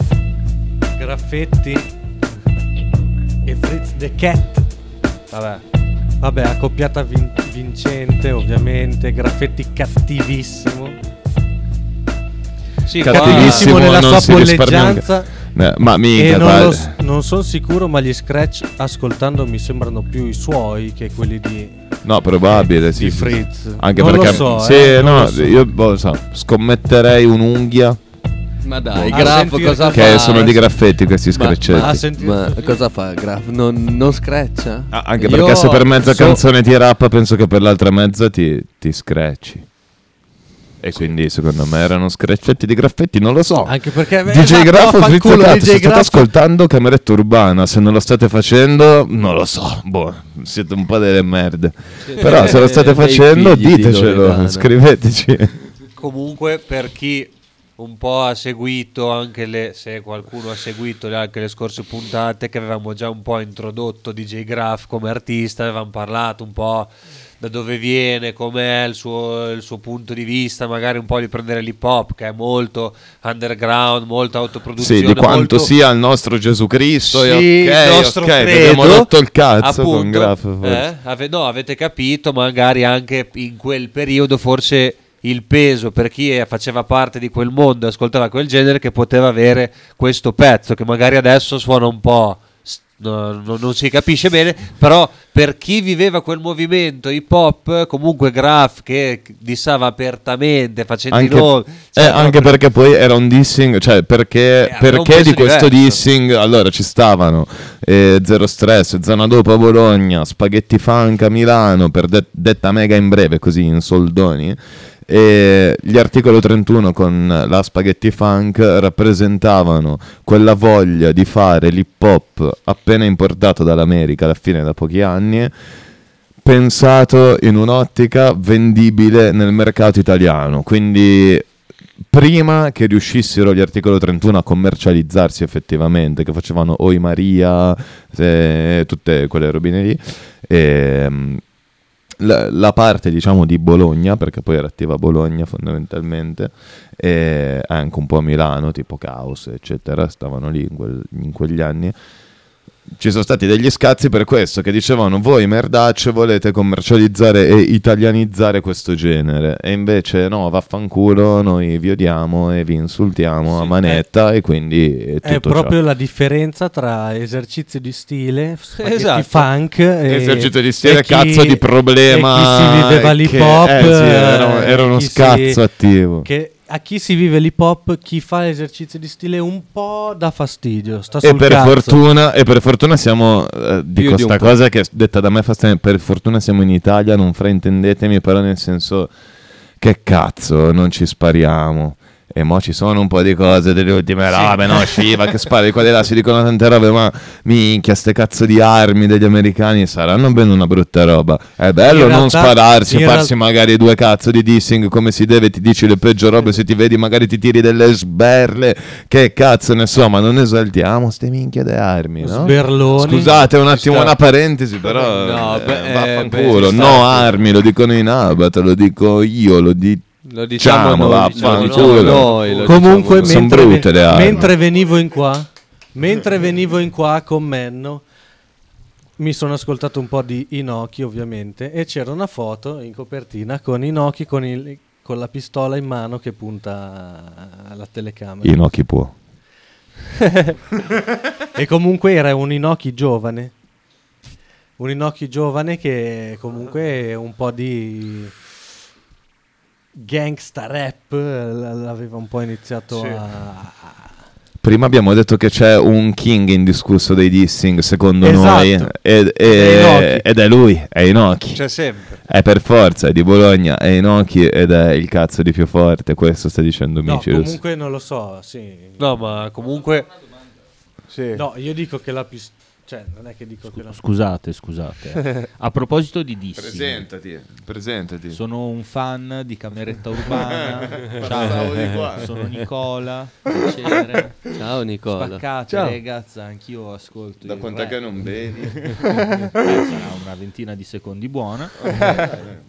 Graffetti e Fritz the Cat. Vabbè. Vabbè, accoppiata vin- vincente, ovviamente. Graffetti cattivissimo. Sì, cattivissimo qua- nella sua polleggianza. Eh, ma minchia, E non, lo non sono sicuro, ma gli scratch ascoltando mi sembrano più i suoi che quelli di. No, probabile, sì. Di Fritz. Anche Non lo perché so, sì, eh, no, lo so. io boh, so, scommetterei un'unghia Ma dai, Graf cosa che fa? sono di graffetti questi Ma- screccetti. Ma, A sentire- ma cosa fa Graf? Non, non screccia? Ah, anche Io perché se per mezza so- canzone ti rappa, penso che per l'altra mezza ti, ti screcci. E quindi secondo me erano screccetti di graffetti, non lo so. Anche perché. DJ esatto, Graff vaffanculo, Fritz Cat, DJ se state Graff. ascoltando Cameretta Urbana, se non lo state facendo, non lo so, boh, siete un po' delle merde. Però se lo state facendo, di ditecelo, Loredana. scriveteci. Comunque, per chi un po' ha seguito anche le, se qualcuno ha seguito le- anche le scorse puntate, che avevamo già un po' introdotto DJ Graf come artista, avevamo parlato un po' da dove viene, com'è il suo, il suo punto di vista, magari un po' di prendere l'hip hop, che è molto underground, molto autoproduzione. Sì, di quanto molto- sia il nostro Gesù Cristo. Sì, ok, il nostro ok, credo, abbiamo rotto il cazzo appunto, con Graf. eh, ave- no, avete capito, magari anche in quel periodo forse il peso per chi eh, faceva parte di quel mondo, ascoltava quel genere, che poteva avere questo pezzo, che magari adesso suona un po'... no, no- non si capisce bene, però per chi viveva quel movimento hip hop, comunque Graf che dissava apertamente, facendo Anche, nomi, eh, cioè, anche proprio- perché poi era un dissing, cioè perché, Eh, perché di questo diverso. dissing allora ci stavano eh, Zero Stress, Zona Dopo a Bologna, Spaghetti Funk a Milano, per det- detta mega in breve, così in soldoni. E gli articolo 31 con la Spaghetti Funk rappresentavano quella voglia di fare l'hip hop appena importato dall'America alla fine da pochi anni pensato in un'ottica vendibile nel mercato italiano. Quindi prima che riuscissero gli articolo 31 a commercializzarsi effettivamente, che facevano Oi Maria, eh, tutte quelle robine lì, ehm, la, la parte diciamo di Bologna, perché poi era attiva Bologna fondamentalmente, e anche un po' a Milano, tipo Caos, eccetera, stavano lì in, quel- in quegli anni. Ci sono stati degli scazzi per questo, che dicevano voi merdacce volete commercializzare e italianizzare questo genere e invece no, vaffanculo, noi vi odiamo e vi insultiamo a manetta e quindi è tutto È proprio ciò. la differenza tra esercizio di stile, Esatto. funk e Esercizio di stile, chi- cazzo di problema. e chi si viveva l'hip hop eh, sì, era, eh, era uno chi si- scazzo attivo. che a chi si vive l'hip hop, chi fa esercizio di stile un po' dà fastidio. Sta E per, cazzo. fortuna, e per fortuna siamo, eh, dico di un sta po'. cosa che detta da me fa strano, per fortuna siamo in Italia, non fraintendetemi, però nel senso che cazzo, non ci spariamo. E mo ci sono un po' di cose delle ultime robe, no? Shiva che spari qua di là, si dicono tante robe, ma minchia, ste cazzo di armi degli americani saranno bene una brutta roba. È bello In non realtà- spararsi farsi magari due cazzo di dissing come si deve, ti dici le peggio robe, se ti vedi magari ti tiri delle sberle, che cazzo ne so, ma non esaltiamo ste minchia di armi, no? Sberloni. Scusate un attimo sta. una parentesi, però No, eh, beh, eh, vaffanculo, beh, no armi, lo dicono in Abat, lo dico io, lo dico Lo diciamo Ciamo, noi, diciamo vaffanculo. noi, lo Comunque, diciamo mentre, brutte le armi. mentre venivo in qua, mentre venivo in qua con Menno, mi sono ascoltato un po' di Inoki, ovviamente, e c'era una foto in copertina con Inoki con, il- con la pistola in mano che punta alla telecamera. Inoki può. e comunque era un Inoki giovane. Un Inoki giovane che comunque un po' di gangsta rap l- l'aveva un po' iniziato Sì. a... Prima abbiamo detto che c'è un king indiscusso dei dissing, secondo Esatto. noi, ed, Ed è Inoki. e- ed è lui, è Inoki. C'è sempre. È per forza, è di Bologna, è Inoki ed è il cazzo di più forte, questo sta dicendo No, Micilus. comunque non lo so, sì. No, ma comunque... Sì. No, io dico che la pistola... Cioè, non è che dico che la... Scusate, scusate. A proposito di dissing, Presentati, presentati. sono un fan di Cameretta Urbana. Passavo di qua. Ciao, sono Nicola. Piacere. Ciao Nicola. Spaccate, Ciao. ragazzi, anch'io ascolto. Da il quant'è che non bevi? Eh, sarà una ventina di secondi buona.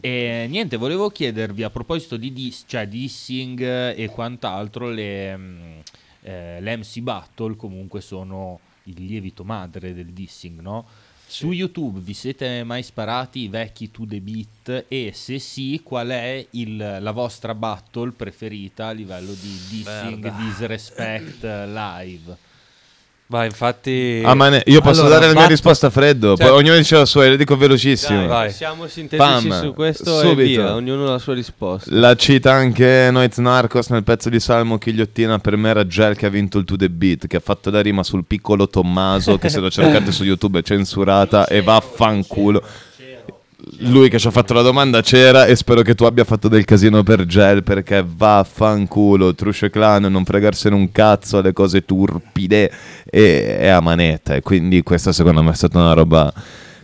e niente, volevo chiedervi a proposito di dis- cioè dissing e quant'altro, le, mm, eh, le MC Battle comunque sono il lievito madre del dissing, no? Su YouTube vi siete mai sparati i vecchi to the beat e se sì, qual è il- la vostra battle preferita a livello di dissing, disrespect eh, live? Ma infatti... Ah, ma ne- io posso Allora, dare la mia risposta a freddo, Cioè- poi ognuno dice la sua, e le dico velocissimo. Dai, Vai. Siamo sintetici Pam, su questo subito. e via, ognuno ha la sua risposta. La cita anche Noiz Narcos nel pezzo di Salmo Chigliottina. Per me era Gel che ha vinto il To The Beat, che ha fatto la rima sul piccolo Tommaso, che se lo cercate su YouTube è censurata e vaffanculo. Lui che ci ha fatto la domanda c'era e spero che tu abbia fatto del casino per Gel perché vaffanculo, Trusce Clan, non fregarsene un cazzo alle cose turpide e, e a manetta. E quindi questa secondo me è stata una roba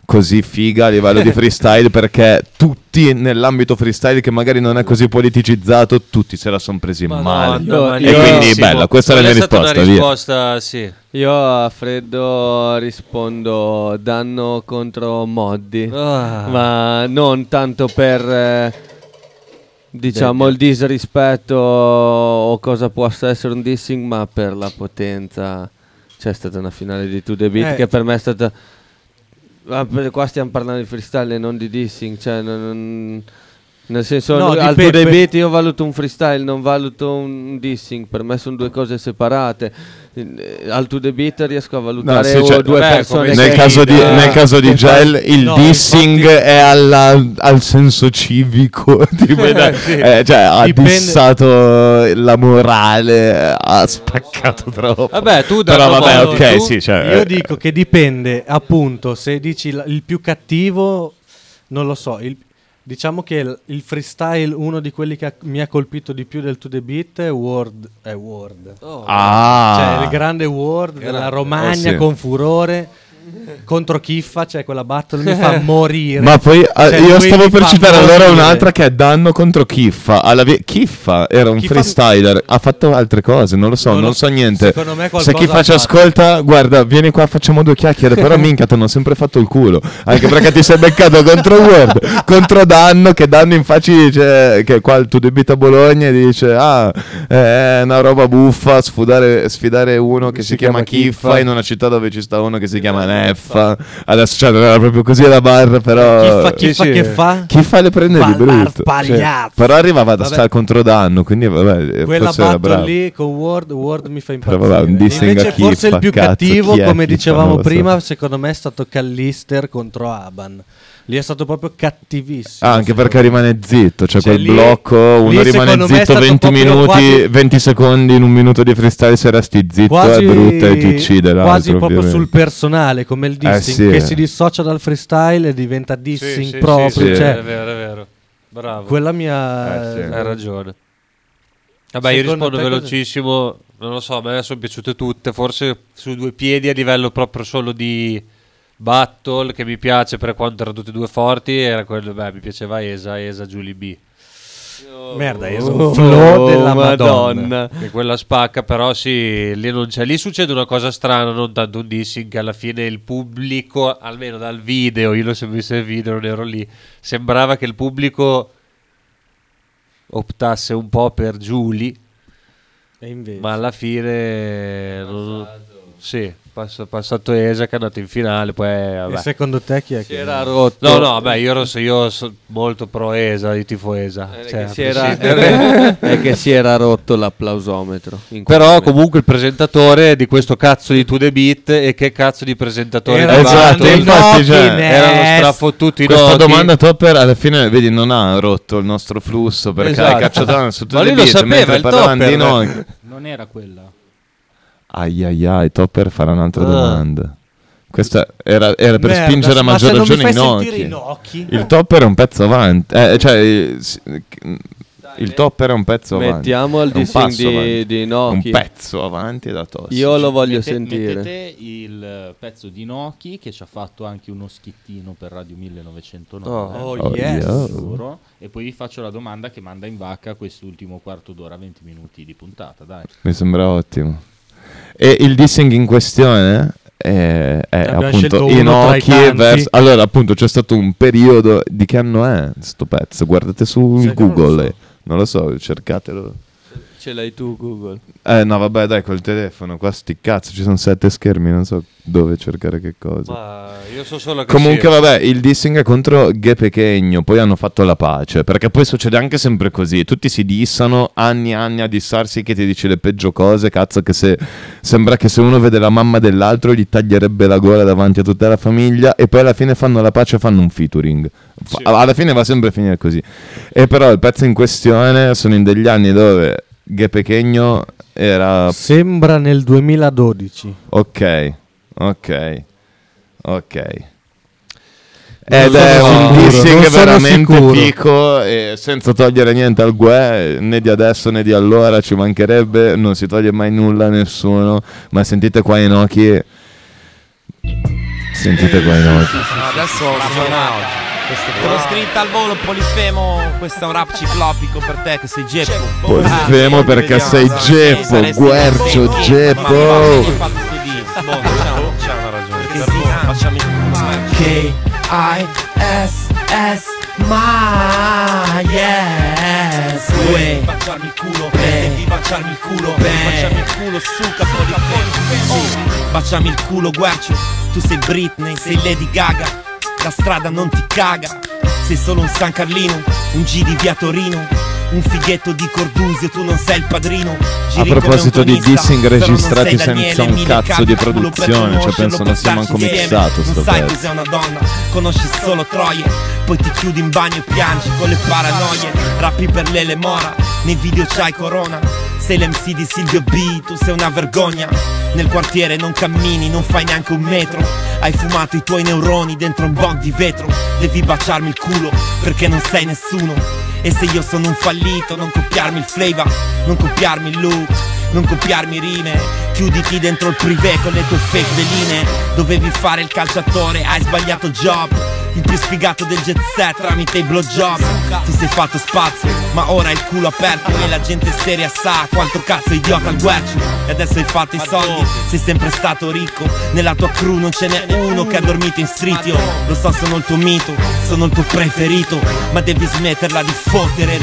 così figa a livello di freestyle perché tutti nell'ambito freestyle che magari non è così politicizzato tutti se la sono presi male Madonna, e io- quindi Bellissimo. bella questa è la mia è stata risposta una risposta, sì. Io a freddo rispondo danno contro Moddi, Ah. ma non tanto per eh, diciamo il disrispetto o cosa possa essere un dissing, ma per la potenza. C'è stata una finale di To The Beat Eh. che per me è stata Ah, qua stiamo parlando di freestyle e non di dissing, cioè non- non- nel senso No, al The Beat io valuto un freestyle, non valuto un dissing, per me sono due cose separate. Eh, Al To The Beat riesco a valutare sì, cioè, due vabbè, persone come nel, caso di, nel caso di Gel il no, dissing infatti- è alla- al senso civico tipo, eh, cioè ha Dipende- dissato la morale ha spaccato troppo. Vabbè, tu però Danno vabbè Mondo, ok tu- sì cioè, Io eh, dico che dipende, appunto, se dici il più cattivo, non lo so, il- diciamo che il, il freestyle, uno di quelli che ha- mi ha colpito di più del To The Beat è Word, è Word. ah Cioè il grande Word della. Romagna Eh, sì. con furore contro Kiffa, cioè quella battle mi fa morire. Ma poi eh, Cioè, io stavo per citare allora un'altra che è Danno contro Kiffa. Alla vi- Kiffa era un Kiffa- freestyler, ha fatto altre cose, non lo so, Non non, lo- so niente. secondo me Se Kiffa ci ascolta, guarda, vieni qua, facciamo due chiacchiere. Però minchia, ti hanno sempre fatto il culo. Anche perché ti sei beccato contro Word, contro Danno, che Danno infatti dice che qua il tuo debito a Bologna e dice ah, è una roba buffa sfidare, sfidare uno che si, chiama Kiffa in una città dove ci sta uno che si chiama Neffa. Adesso cioè, non era proprio così alla barra, però... Kiffa, Kiffa sì. che fa? Chi fa le prende di brutto? pagliazzo. però arrivava da Vabbè. stare contro danno, quindi vabbè, Quella battle lì con Word, Word mi fa Però impazzire. vabbè, un Invece a forse il più cattivo, chi come dicevamo prima, secondo me è stato Callister contro Aban. Lì è stato proprio cattivissimo. Ah, anche perché rimane zitto, cioè, Cioè, quel lì- blocco, uno rimane me zitto stato 20 proprio minuti, quasi- 20 secondi in un minuto di freestyle se resti zitto quasi, è brutta e ti uccide l'altro, quasi proprio ovviamente. sul personale come il Eh, dissing sì, che eh. si dissocia dal freestyle e diventa dissing sì, proprio sì, sì, cioè, è vero, è vero. Bravo. quella mia Eh, sì. Hai ragione. Vabbè, io Secondo rispondo te cosa- velocissimo. Non lo so, a me sono piaciute tutte. Forse su due piedi a livello proprio solo di battle che mi piace per quanto erano tutti e due forti. Era quello, beh, mi piaceva Esa, Esa, Julie B. merda è Oh, un flow della Madonna. Madonna. Che quella spacca, però sì, lì non c'è. Lì succede una cosa strana, non tanto un dissing, che alla fine il pubblico, almeno dal video, io l'ho visto il video, non ero lì, sembrava che il pubblico optasse un po' per Julie, e invece ma alla fine... non- sì, pass- passato Esa che è andato in finale, poi e vabbè. secondo te chi è Si che era rotto. No, no, beh, io, ero, io sono molto pro Esa, io tifo Esa. È cioè, che si era, è che si era rotto l'applausometro. Però momento. comunque il presentatore di questo cazzo di To The Beat e che cazzo di presentatore Era di Esatto, infatti, cioè, erano strafottuti Questa noti. domanda Topper alla fine, vedi, non ha rotto il nostro flusso perché Esatto. hai cacciato su Ma tutti lui i lo beat, sapeva, mentre il parlavano Topper. di noi. Non era quella. Ai ai ai, Topper farà un'altra Ah. domanda. Questa era, era per Merda, spingere a ma maggior mi ragione i fai sentire i Noki. Noki? Il Topper è un pezzo avanti. Eh, cioè, il, il Topper è un pezzo avanti. Mettiamo il un dissing di, di Un Noki. pezzo avanti da tosse. Io lo voglio Mette- sentire. Mettete il eh, pezzo di Noki che ci ha fatto anche uno schittino per Radio 1909. Oh, Oh, yes. Loro. E poi vi faccio la domanda che manda in vacca quest'ultimo quarto d'ora, 20 minuti di puntata. Dai. Mi sembra ottimo. E il dissing in questione è, è Abbiamo appunto Inoki verso... Allora, appunto, c'è stato un periodo... Di che anno è sto pezzo? Guardate su Google. eh. Non lo so, cercatelo. Ce l'hai tu, Google. Eh no, vabbè, dai, col telefono, qua sti cazzo, ci sono sette schermi, non so dove cercare che cosa. Ma io so solo che Comunque, sì. vabbè, il dissing è contro Ghe Pechegno, poi hanno fatto la pace, perché poi succede anche sempre così, tutti si dissano anni e anni a dissarsi che ti dice le peggio cose, cazzo che se sembra che se uno vede la mamma dell'altro gli taglierebbe la gola davanti a tutta la famiglia e poi alla fine fanno la pace e fanno un featuring. Fa- Alla fine va sempre a finire così. E però il pezzo in questione sono in degli anni dove Ghe Pechegno era Sembra nel 2012. Ok, ok, ok. Ed è un dissing veramente sicuro. fico e senza togliere niente al Gue, né di adesso né di allora, ci mancherebbe, non si toglie mai nulla a nessuno, ma sentite qua i Noki. Sentite qua i Noki. Adesso sono Te l'ho scritta al volo polifemo, questo è un rap ciclopico per te che sei Geppo. Polifemo Ah, perché sei Geppo, Guercio, Geppo. Boh, diciamo, c'è una ragione. Facciamo K-I-S-S Ma yes Uè baciarmi il culo, devi baciarmi il culo, baciarmi il culo su capo di oh. Baciami il culo, guarcio, tu sei Britney, sei Lady Gaga, la strada non ti caga, sei solo un San Carlino, un G di via Torino, un fighetto di Cordusio, tu non sei il padrino. A Giri un proposito di dissing registrati Daniele, senza un cazzo di produzione, cioè penso non sia manco mixato sto Non sai pezzo. cos'è una donna, conosci solo troie. Poi ti chiudi in bagno e piangi con le paranoie. Rappi per Lele Mora, nei video c'hai corona. Sei l'MC di Silvio B, tu sei una vergogna. Nel quartiere non cammini, non fai neanche un metro. Hai fumato i tuoi neuroni dentro un bong di vetro. Devi baciarmi il culo, perché non sei nessuno. E se io sono un fallito, non copiarmi il flavor Non copiarmi il look, non copiarmi rime. Chiuditi dentro il privé con le tue fake veline. Dovevi fare il calciatore, hai sbagliato job. Il più sfigato del jet set tramite i blowjob. Ti sei fatto spazio, ma ora hai il culo aperto E la gente seria sa quanto cazzo è idiota il guercio. E adesso hai fatto i soldi, sei sempre stato ricco. Nella tua crew non ce n'è uno che ha dormito in street Io lo so sono il tuo mito, sono il tuo preferito Ma devi smetterla di fottere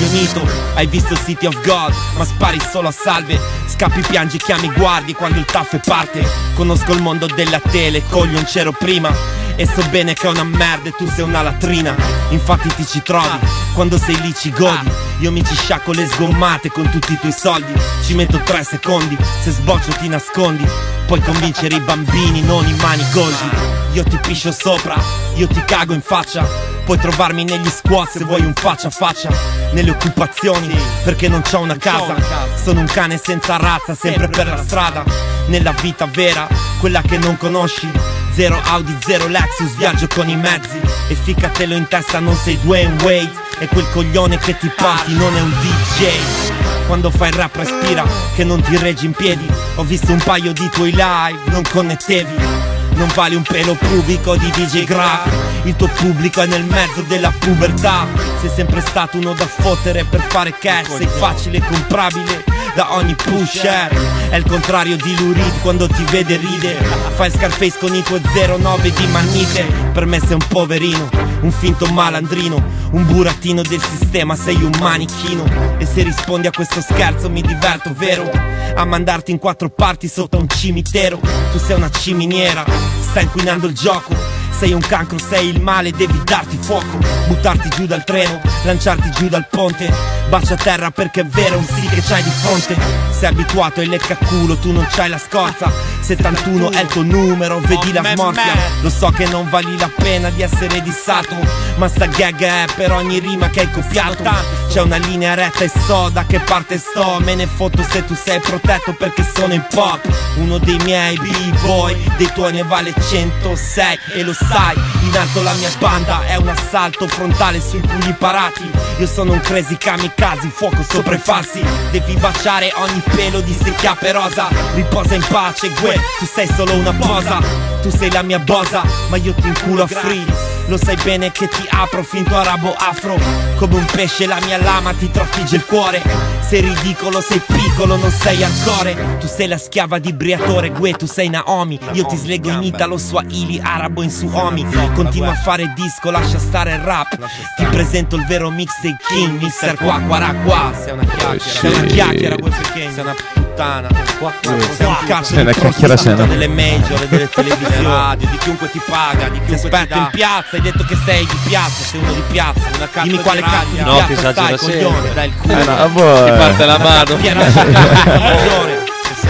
rincoglionito Hai visto City of God, ma spari solo a salve Scappi, piangi, chiami, guardi quando il taff parte. Conosco il mondo della tele, coglion c'ero prima. E so bene che è una merda e tu sei una latrina. Infatti ti ci trovi, quando sei lì ci godi. Io mi ci sciacco le sgommate con tutti i tuoi soldi. Ci metto tre secondi, se sboccio ti nascondi. Puoi convincere i bambini, non i manigoldi Io ti piscio sopra, io ti cago in faccia. Puoi trovarmi negli squat se vuoi un faccia a faccia. Nelle occupazioni, perché non c'ho una casa. Sono un cane senza razza, sempre per la strada. Nella vita vera, quella che non conosci. Zero Audi, zero Lexus, viaggio con i mezzi. E ficcatelo in testa, non sei Dwayne Wade. E quel coglione che ti porti non è un DJ quando fai rap respira, che non ti reggi in piedi. Ho visto un paio di tuoi live, non connettevi Non vali un pelo pubico di DJ Graf Il tuo pubblico è nel mezzo della pubertà. Sei sempre stato uno da fottere per fare cash. Sei facile e comprabile da ogni pusher. È il contrario di Lurid quando ti vede ride. Fai Scarface con i tuoi 09 di mannite Per me sei un poverino, un finto malandrino Un burattino del sistema, sei un manichino. E se rispondi a questo scherzo mi diverto, vero? A mandarti in quattro parti sotto un cimitero. Tu sei una ciminiera, stai inquinando il gioco sei un cancro, sei il male, devi darti fuoco Buttarti giù dal treno, lanciarti giù dal ponte. Bacia a terra perché è vero un sì che c'hai di fronte. Sei abituato ai leccaculo, tu non c'hai la scorza. 71 è il tuo numero, vedi la smorfia. Lo so che non vali la pena di essere dissato Ma sta gag è per ogni rima che hai copiato. C'è una linea retta e so da che parte sto. Me ne fotto se tu sei protetto perché sono in pop. Uno dei miei b-boy, dei tuoi ne vale 106 E lo sai, in alto la mia banda è un assalto frontale sui pugni parati. Io sono un crazy kamikaze, fuoco sopra i falsi. Devi baciare ogni pelo di secchiape rosa Riposa in pace, gue, tu sei solo una posa. Tu sei la mia bosa, ma io ti inculo a free Lo sai bene che ti apro finto arabo afro. Come un pesce la mia lama ti trafigge il cuore. Sei ridicolo, sei piccolo, non sei ancora Tu sei la schiava di Briatore, Gue, tu sei Naomi. Io ti slego in italo, swahili, arabo in suomi Continua a fare disco, lascia stare il rap. Ti presento il vero mix dei king, mister qua qua qua. Sei una chiacchiera, sei una chiacchiera, Gue Peking Sei una puttana un cazzo Sei una di chiacchiera, sei una- delle major e delle televisioni radio, di chiunque ti paga, di chiunque ti aspetta in piazza, hai detto che sei di piazza, sei uno di piazza, una cazzo Dimmi quale cazzo di No, piazza stai, coglione, dai il culo. Eh, no, voi. Ti parte la mano.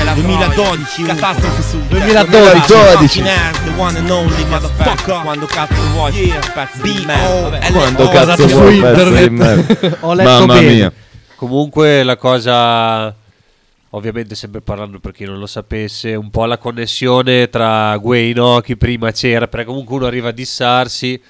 La 2012, catastrofe su 2012. the one and only motherfucker Quando cazzo vuoi B.O.L.O. Quando Oh, cazzo su vuoi internet. pezzo di merda. Ho letto Mamma bene. mia. Comunque la cosa, ovviamente sempre parlando per chi non lo sapesse, un po' la connessione tra Gue Inoki prima c'era, perché comunque uno arriva a dissarsi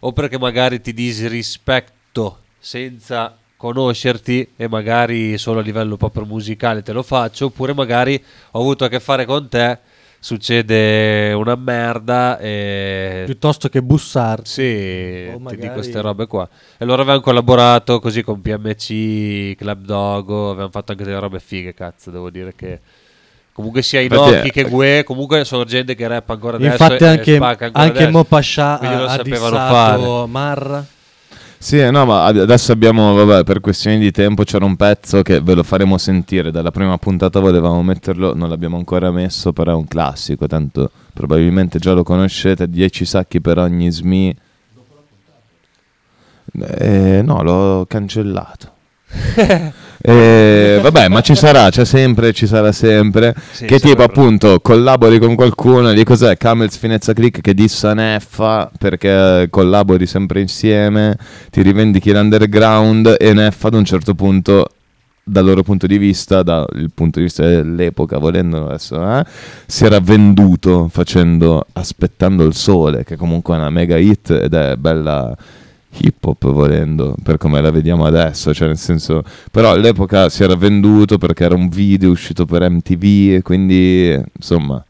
o perché magari ti disrispetto senza conoscerti e magari solo a livello proprio musicale te lo faccio, oppure magari ho avuto a che fare con te, succede una merda e... Piuttosto che bussarti. Sì, O ti magari- dico queste robe qua. E loro avevano collaborato così con PMC, Club Dogo, avevano fatto anche delle robe fighe, cazzo, devo dire che... Comunque sia Infatti, Inoki che eh, Gue, comunque sono gente che rappa ancora adesso Infatti anche, e anche adesso. Mo Pascià Quindi lo ha, ha sapevano dissato fare. Marra. Sì, eh, no, ma ad- adesso abbiamo, vabbè, per questioni di tempo c'era un pezzo che ve lo faremo sentire. Dalla prima puntata volevamo metterlo, non l'abbiamo ancora messo, però è un classico, tanto probabilmente già lo conoscete. 10 sacchi per ogni SMI. Eh, no, l'ho cancellato. Eh, vabbè, ma ci sarà, c'è sempre, ci sarà sempre. Sì, che tipo, per- appunto, collabori con qualcuno. Di cos'è? Camels Finezza Click che dissa Neffa perché collabori sempre insieme. Ti rivendichi l'underground. E Neffa ad un certo punto. Dal loro punto di vista, dal punto di vista dell'epoca, volendo adesso, eh, si era venduto facendo Aspettando il sole, che comunque è una mega hit ed è bella hip hop volendo per come la vediamo adesso cioè nel senso però all'epoca si era venduto perché era un video uscito per MTV e quindi insomma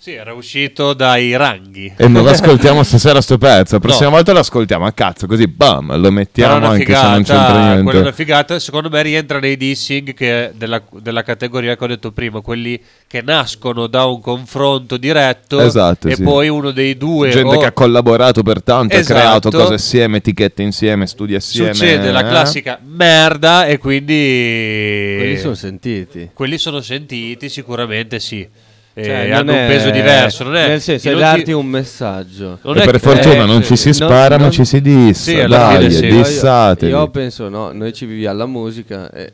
Sì, era uscito dai ranghi. e non l'ascoltiamo stasera sto pezzo la prossima No. volta lo ascoltiamo a cazzo così bam lo mettiamo anche figata, se non c'entra quella è niente una figata, secondo me rientra nei dissing che della, della categoria che ho detto prima, quelli che nascono da un confronto diretto Esatto, e sì. poi uno dei due gente o- che ha collaborato per tanto Esatto. ha creato cose assieme etichette insieme studi assieme succede la eh? classica merda e quindi Quelli sono sentiti. quelli sono sentiti sicuramente sì Cioè, hanno non un è- peso diverso non è Nel senso, è non darti ti- un messaggio. non E è per fortuna eh, non ci si non- spara ma non- ci si dissa Sì, dai sì. Io- dissatevi Io, penso, no, noi ci viviamo la musica e...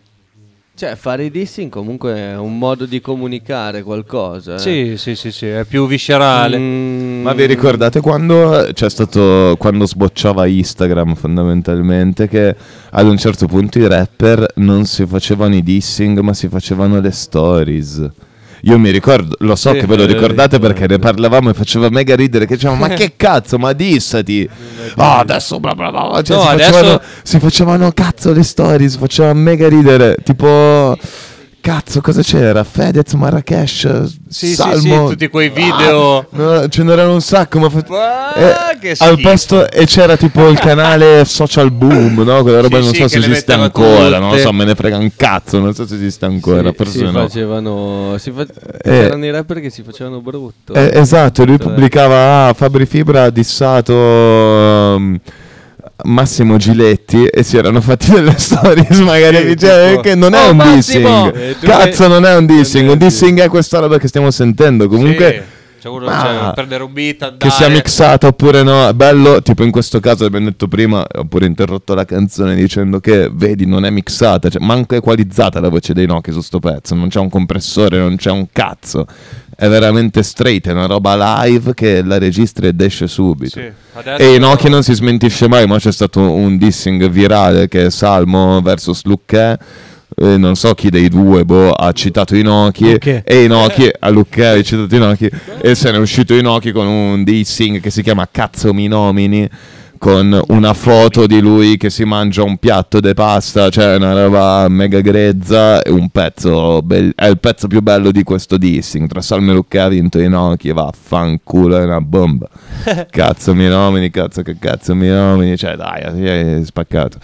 Cioè, fare i dissing comunque è un modo di comunicare qualcosa. eh. sì sì sì sì è più viscerale Mm, Ma vi ricordate quando c'è stato quando sbocciava Instagram fondamentalmente che ad un certo punto i rapper non si facevano i dissing ma si facevano le stories. Io mi ricordo, lo so Sì, che ve lo lo ricordate perché ne parlavamo e faceva mega ridere che dicevamo ma che cazzo, ma dissati. Ah, adesso bla bla bla, cioè, No, si, adesso- facevano, si facevano cazzo le stories, faceva mega ridere, tipo cazzo cosa c'era? Fedez, Marrakesh, Sì, sì, Salmo. sì, tutti quei video- Ah, no, ce n'erano un sacco, ma fa- Ah, eh, che al schifo. posto e c'era tipo il canale Social Boom, no? Quella roba Sì, non sì, so se esiste ancora, non so, me ne frega un cazzo, non so se esiste ancora, Sì, forse si no. facevano... Si fa- Eh. C'erano i rapper che si facevano brutto. Eh, esatto, lui pubblicava ah, Fabri Fibra ha dissato um, Massimo Giletti e si erano fatti delle stories magari Sì, diceva tipo, che non è "Oh, un Massimo!" dissing. E tu Cazzo, che- non è un dissing, un dissing è questa roba che stiamo sentendo. Comunque Sì, cioè uno Ah, cioè, prendere un beat andare che sia mixata oppure no, è bello, tipo in questo caso abbiamo detto prima, ho pure interrotto la canzone dicendo che vedi non è mixata, cioè manco equalizzata la voce dei Nokia su sto pezzo, non c'è un compressore, non c'è un cazzo. È veramente straight, è una roba live che la registri ed esce subito. Sì, E Inoki non si smentisce mai, ma c'è stato un dissing virale che è Salmo versus Lucche. eh, non so chi dei due boh, ha citato Inoki e Inoki a Lucche ha citato Inoki e se ne è uscito Inoki con un dissing che si chiama Cazzo mi nomini con una foto di lui che si mangia un piatto di pasta, cioè una roba mega grezza e un pezzo bel- è il pezzo più bello di questo dissing, tra Salmelo che ha vinto Inoki e vaffanculo è una bomba. cazzo mi nomini, cazzo che cazzo mi nomini, cioè dai, è spaccato.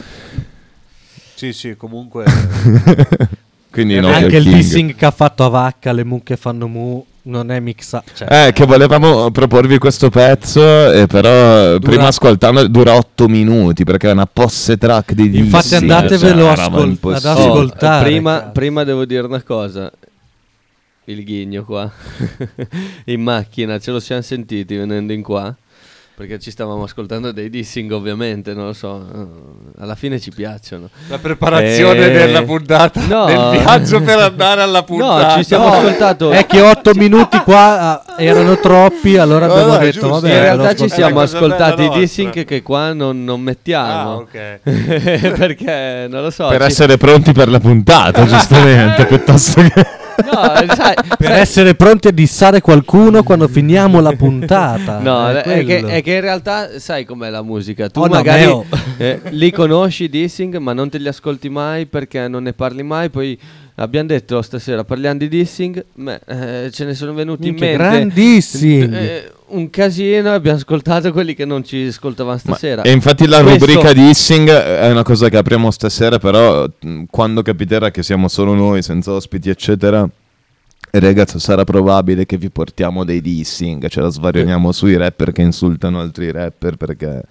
Sì, sì, comunque... Quindi Eh, è Anche il dissing che ha fatto a Vacca, le mucche fanno mu, non è mixato. Cioè, Eh, che volevamo proporvi questo pezzo, e però prima ascoltando dura 8 minuti perché è una posse track di Infatti Dissing, andatevelo cioè, ascol- ad ascoltare. Oh, prima, prima devo dire una cosa. Il ghigno qua in macchina ce lo siamo sentiti venendo in qua perché ci stavamo ascoltando dei dissing ovviamente non lo so eh, alla fine ci piacciono La preparazione Eh, della puntata, no. del viaggio per andare alla puntata. no ci siamo No, ascoltato È che 8 minuti qua ah, erano troppi, allora No, abbiamo no, detto, giusto. vabbè. in realtà ci siamo ascoltati i dissing che qua non, non mettiamo Ah, ok. perché non lo so Per ci- essere pronti per la puntata, giustamente, piuttosto che... no, sai, Per sai- essere pronti a dissare qualcuno quando finiamo la puntata. No, è è, che, è che in realtà sai com'è la musica. Tu Oh, no, magari Meo. eh, li conosci dissing, ma non te li ascolti mai perché non ne parli mai. Poi abbiamo detto stasera parliamo di dissing, beh, eh, ce ne sono venuti Minchia, in mente grandissimi. eh, un casino. Abbiamo ascoltato quelli che non ci ascoltavamo stasera. E infatti la Questo- rubrica dissing è una cosa che apriamo stasera, però quando capiterà che siamo solo noi, senza ospiti, eccetera, ragazzi, sarà probabile che vi portiamo dei dissing, ce la svarioniamo sui rapper che insultano altri rapper perché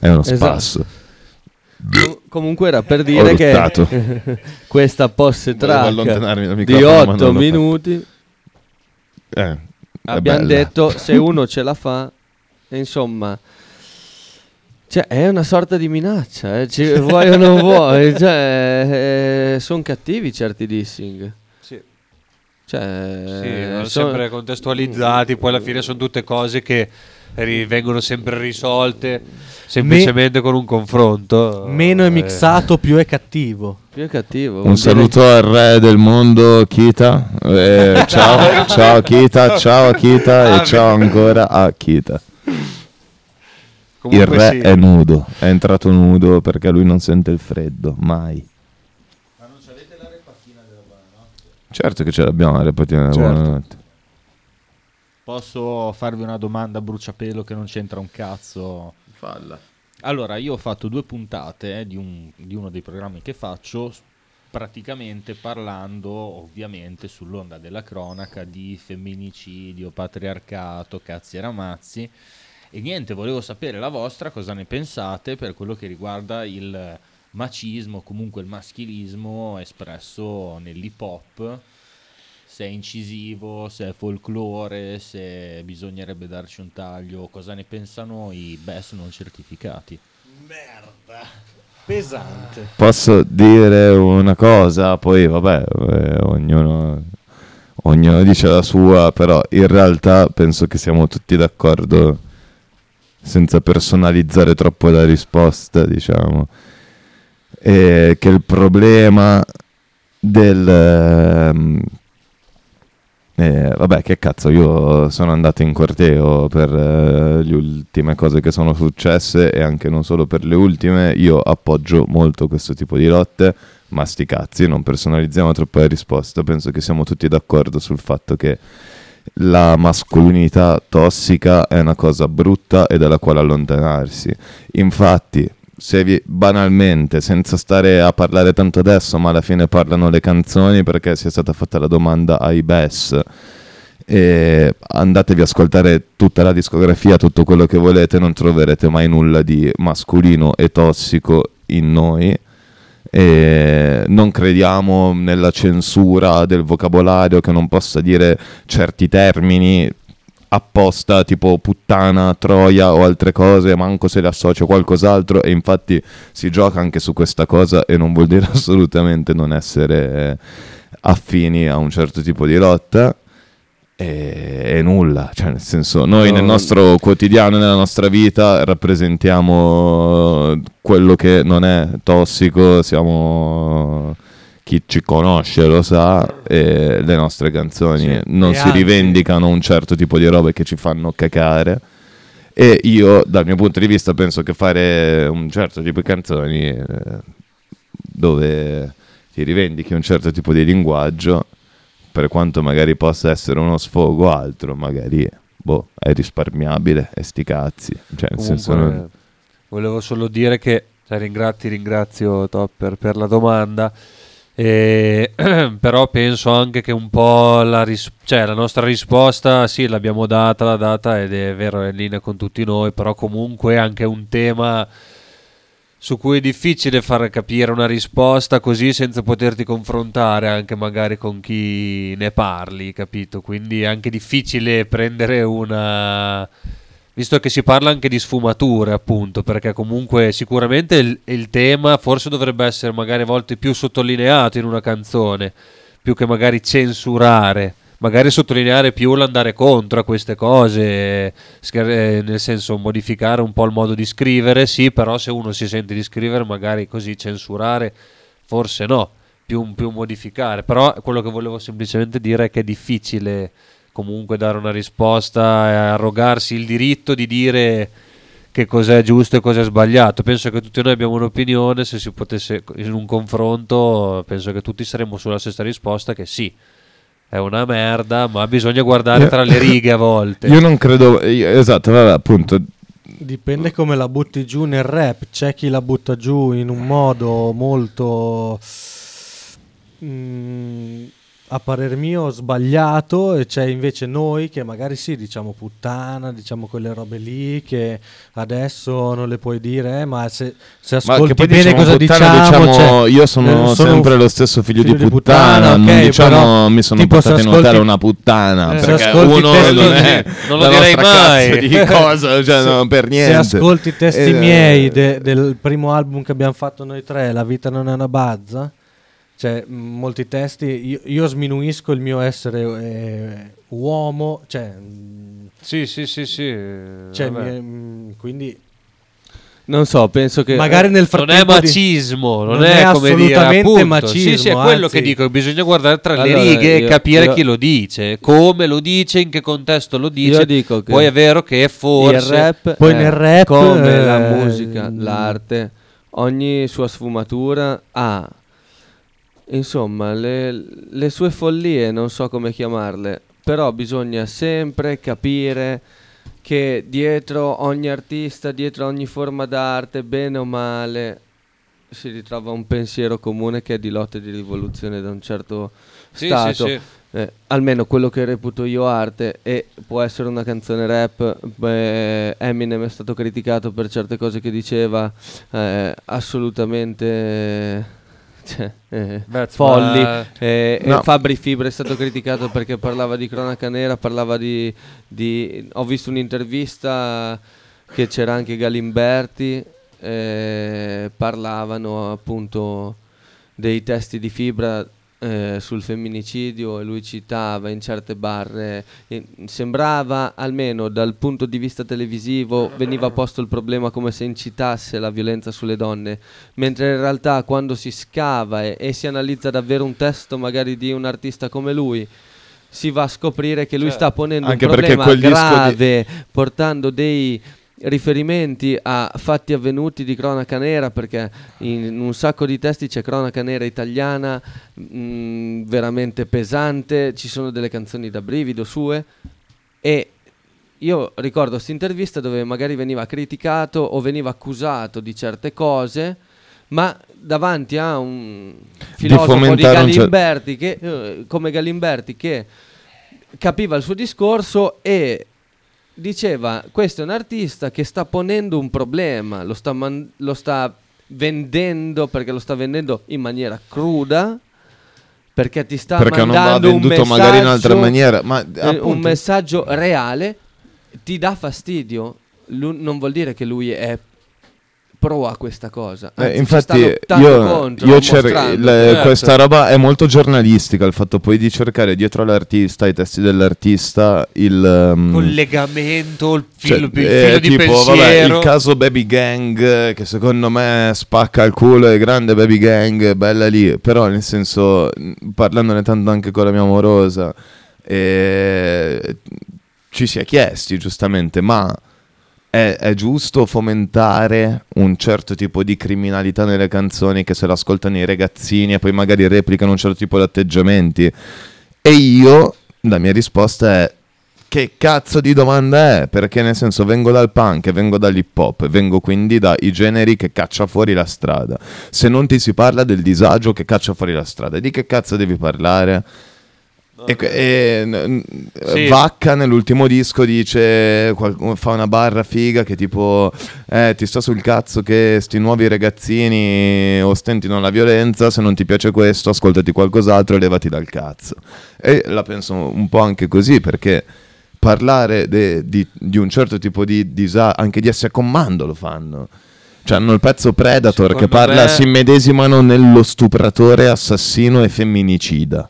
è uno Esatto. spasso. Com- comunque era per dire che questa posse track di microfono, ma 8 non l'ho fatto. minuti Eh, abbiamo bella. detto se uno ce la fa, insomma, cioè, è una sorta di minaccia, eh, ci vuoi o non vuoi, cioè, sono cattivi certi dissing. Sì. Cioè, Sì, vanno son- sempre contestualizzati, poi alla fine sono tutte cose che vengono sempre risolte semplicemente con un confronto. Meno è Eh, mixato, più è cattivo. Più è cattivo. Un saluto al re del mondo, Kita. Eh, ciao, ciao Kita, ciao Kita e ciao ancora a Kita. Il re sì. è nudo, è entrato nudo perché lui non sente il freddo, mai. Certo che ce l'abbiamo la repatina della Certo. buonanotte. Posso farvi una domanda a bruciapelo che non c'entra un cazzo? Falla. Allora, io ho fatto due puntate eh, di, un- di uno dei programmi che faccio, praticamente parlando ovviamente sull'onda della cronaca di femminicidio, patriarcato, cazzi e ramazzi. E niente, volevo sapere la vostra, cosa ne pensate per quello che riguarda il macismo, comunque il maschilismo espresso nell'hip hop se è incisivo, se è folklore, se bisognerebbe darci un taglio, cosa ne pensano i best non certificati. Merda. Pesante. Posso dire una cosa, poi vabbè, eh, ognuno, ognuno dice la sua, però in realtà penso che siamo tutti d'accordo, senza personalizzare troppo la risposta, diciamo, e che il problema del... eh, vabbè, che cazzo, io sono andato in corteo per eh, le ultime cose che sono successe e anche non solo per le ultime, io appoggio molto questo tipo di lotte, ma sti cazzi, non personalizziamo troppo la risposta, penso che siamo tutti d'accordo sul fatto che la mascolinità tossica è una cosa brutta e dalla quale allontanarsi. Infatti, se vi, banalmente, senza stare a parlare tanto adesso, ma alla fine parlano le canzoni perché sia stata fatta la domanda ai BES. E andatevi a ascoltare tutta la discografia, tutto quello che volete, non troverete mai nulla di mascolino e tossico in noi. E non crediamo nella censura del vocabolario che non possa dire certi termini apposta tipo puttana, troia o altre cose, manco se le associo a qualcos'altro e infatti si gioca anche su questa cosa e non vuol dire assolutamente non essere eh, affini a un certo tipo di lotta e, e nulla, cioè nel senso noi No. nel nostro quotidiano, nella nostra vita rappresentiamo quello che non è tossico, siamo chi ci conosce lo sa e le nostre canzoni Sì. non si anzi- rivendicano un certo tipo di robe che ci fanno cacare E io, dal mio punto di vista, penso che fare un certo tipo di canzoni eh, dove ti rivendichi un certo tipo di linguaggio, per quanto magari possa essere uno sfogo o altro, magari boh, è risparmiabile, e sti cazzi. Cioè, nel Comunque, senso non- volevo solo dire che cioè, ringra- ti ringrazio Topper per la domanda. E- però penso anche che un po' la, ris- cioè, la nostra risposta sì l'abbiamo data, la data ed è vero è in linea con tutti noi però comunque è anche un tema su cui è difficile far capire una risposta così senza poterti confrontare anche magari con chi ne parli, capito? Quindi è anche difficile prendere una... Visto che si parla anche di sfumature, appunto, perché comunque sicuramente il, il tema forse dovrebbe essere magari a volte più sottolineato in una canzone, più che magari censurare magari sottolineare più l'andare contro a queste cose, eh, nel senso modificare un po' il modo di scrivere, sì, però se uno si sente di scrivere magari così censurare, forse no, più, più modificare, però quello che volevo semplicemente dire è che è difficile comunque dare una risposta e arrogarsi il diritto di dire che cos'è giusto e cos'è sbagliato. Penso che tutti noi abbiamo un'opinione, se si potesse in un confronto, penso che tutti saremmo sulla stessa risposta che sì. È una merda, ma bisogna guardare tra le righe a volte. Io non credo, io- esatto, vabbè, appunto, Dipende come la butti giù nel rap. C'è chi la butta giù in un modo molto, mm, a parer mio, sbagliato. E c'è invece noi che magari sì, diciamo puttana, diciamo quelle robe lì che adesso non le puoi dire, eh, ma se, se Ma ascolti poi bene diciamo cosa puttana, diciamo, diciamo, cioè, io sono eh, sempre un lo stesso figlio, di figlio puttana, non ok, diciamo però, mi sono se portato in ascolti- notare una puttana, eh, se perché uno testi- non è non lo direi mai. di cosa, cioè se, no, per se niente. ascolti i testi Eh, miei de- del primo album che abbiamo fatto noi tre, La vita non è una bazza, cioè molti testi, io, io sminuisco il mio essere eh, uomo, cioè, Sì, sì, sì, sì. cioè, vabbè. mi- quindi Non so, penso che... magari nel non frattempo è di- macismo, non, non è, è come dire appunto. macismo, Sì, sì, è quello anzi. che dico, bisogna guardare tra le Allora, righe e io- capire io- chi lo dice, come lo dice, in che contesto lo dice. Io dico che Poi è vero che forse il rap Poi è nel rap, come la eh, musica, mm. l'arte, ogni sua sfumatura ha insomma le, le sue follie, non so come chiamarle, però bisogna sempre capire che dietro ogni artista, dietro ogni forma d'arte, bene o male, si ritrova un pensiero comune che è di lotta e di rivoluzione da un certo Sì, stato. sì, sì. Eh, almeno quello che reputo io arte e può essere una canzone rap beh, Eminem è stato criticato per certe cose che diceva eh, assolutamente That's folli my- eh, e No. Fabri Fibra è stato criticato perché parlava di cronaca nera parlava di, di- ho visto un'intervista che c'era anche Galimberti eh, parlavano appunto dei testi di Fibra eh, sul femminicidio e lui citava in certe barre, eh, sembrava almeno dal punto di vista televisivo veniva posto il problema come se incitasse la violenza sulle donne, mentre in realtà quando si scava e, e si analizza davvero un testo magari di un artista come lui, si va a scoprire che lui Certo. sta ponendo un problema disco di- grave, portando dei riferimenti a fatti avvenuti di cronaca nera perché in un sacco di testi c'è cronaca nera italiana mh, veramente pesante ci sono delle canzoni da brivido sue. E io ricordo questa intervista dove magari veniva criticato o veniva accusato di certe cose ma davanti a un filosofo di cer- Galimberti che, eh, come Galimberti che capiva il suo discorso e diceva questo è un artista che sta ponendo un problema, lo sta, man- lo sta vendendo perché lo sta vendendo in maniera cruda perché ti sta Perché non va venduto magari in altra maniera, ma, eh, un messaggio reale ti dà fastidio. Lu- non vuol dire che lui è pro a questa cosa Eh, anzi, ci infatti io, contro, io cer- le- Certo. questa roba è molto giornalistica, il fatto poi di cercare dietro l'artista, i testi dell'artista, il... um, collegamento, il cioè, filo, il eh, filo di tipo, vabbè, pensiero. il caso Baby Gang eh, che secondo me spacca il culo è grande Baby Gang bella lì però nel senso parlandone tanto anche con la mia amorosa eh, ci si è chiesti giustamente ma è, è giusto fomentare un certo tipo di criminalità nelle canzoni che se l'ascoltano i ragazzini e poi magari replicano un certo tipo di atteggiamenti. E io, la mia risposta è che cazzo di domanda è? Perché nel senso vengo dal punk, vengo dall'hip hop, vengo quindi dai generi che caccia fuori la strada. Se non ti si parla del disagio che caccia fuori la strada, di che cazzo devi parlare? E, e- Sì. Vacca nell'ultimo disco dice fa una barra figa che tipo eh, ti sta sul cazzo che sti nuovi ragazzini ostentino la violenza se non ti piace questo ascoltati qualcos'altro e levati dal cazzo. E la penso un po' anche così perché parlare de- di, di un certo tipo di disagio anche di essere comando lo fanno. Cioè hanno il pezzo Predator che Secondo parla me- si immedesimano nello stupratore assassino e femminicida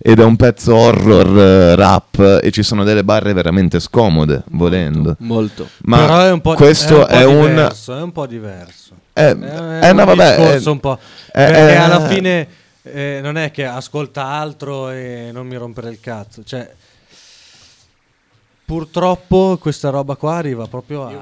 ed è un pezzo horror eh, rap e ci sono delle barre veramente scomode volendo Molto. ma Però è un po', questo è è un po' un, diverso, è un po' diverso. Eh, è eh, no, un vabbè, discorso un po'. perché alla fine eh, non è che ascolta altro e non mi rompere il cazzo. Cioè, purtroppo questa roba qua arriva proprio a,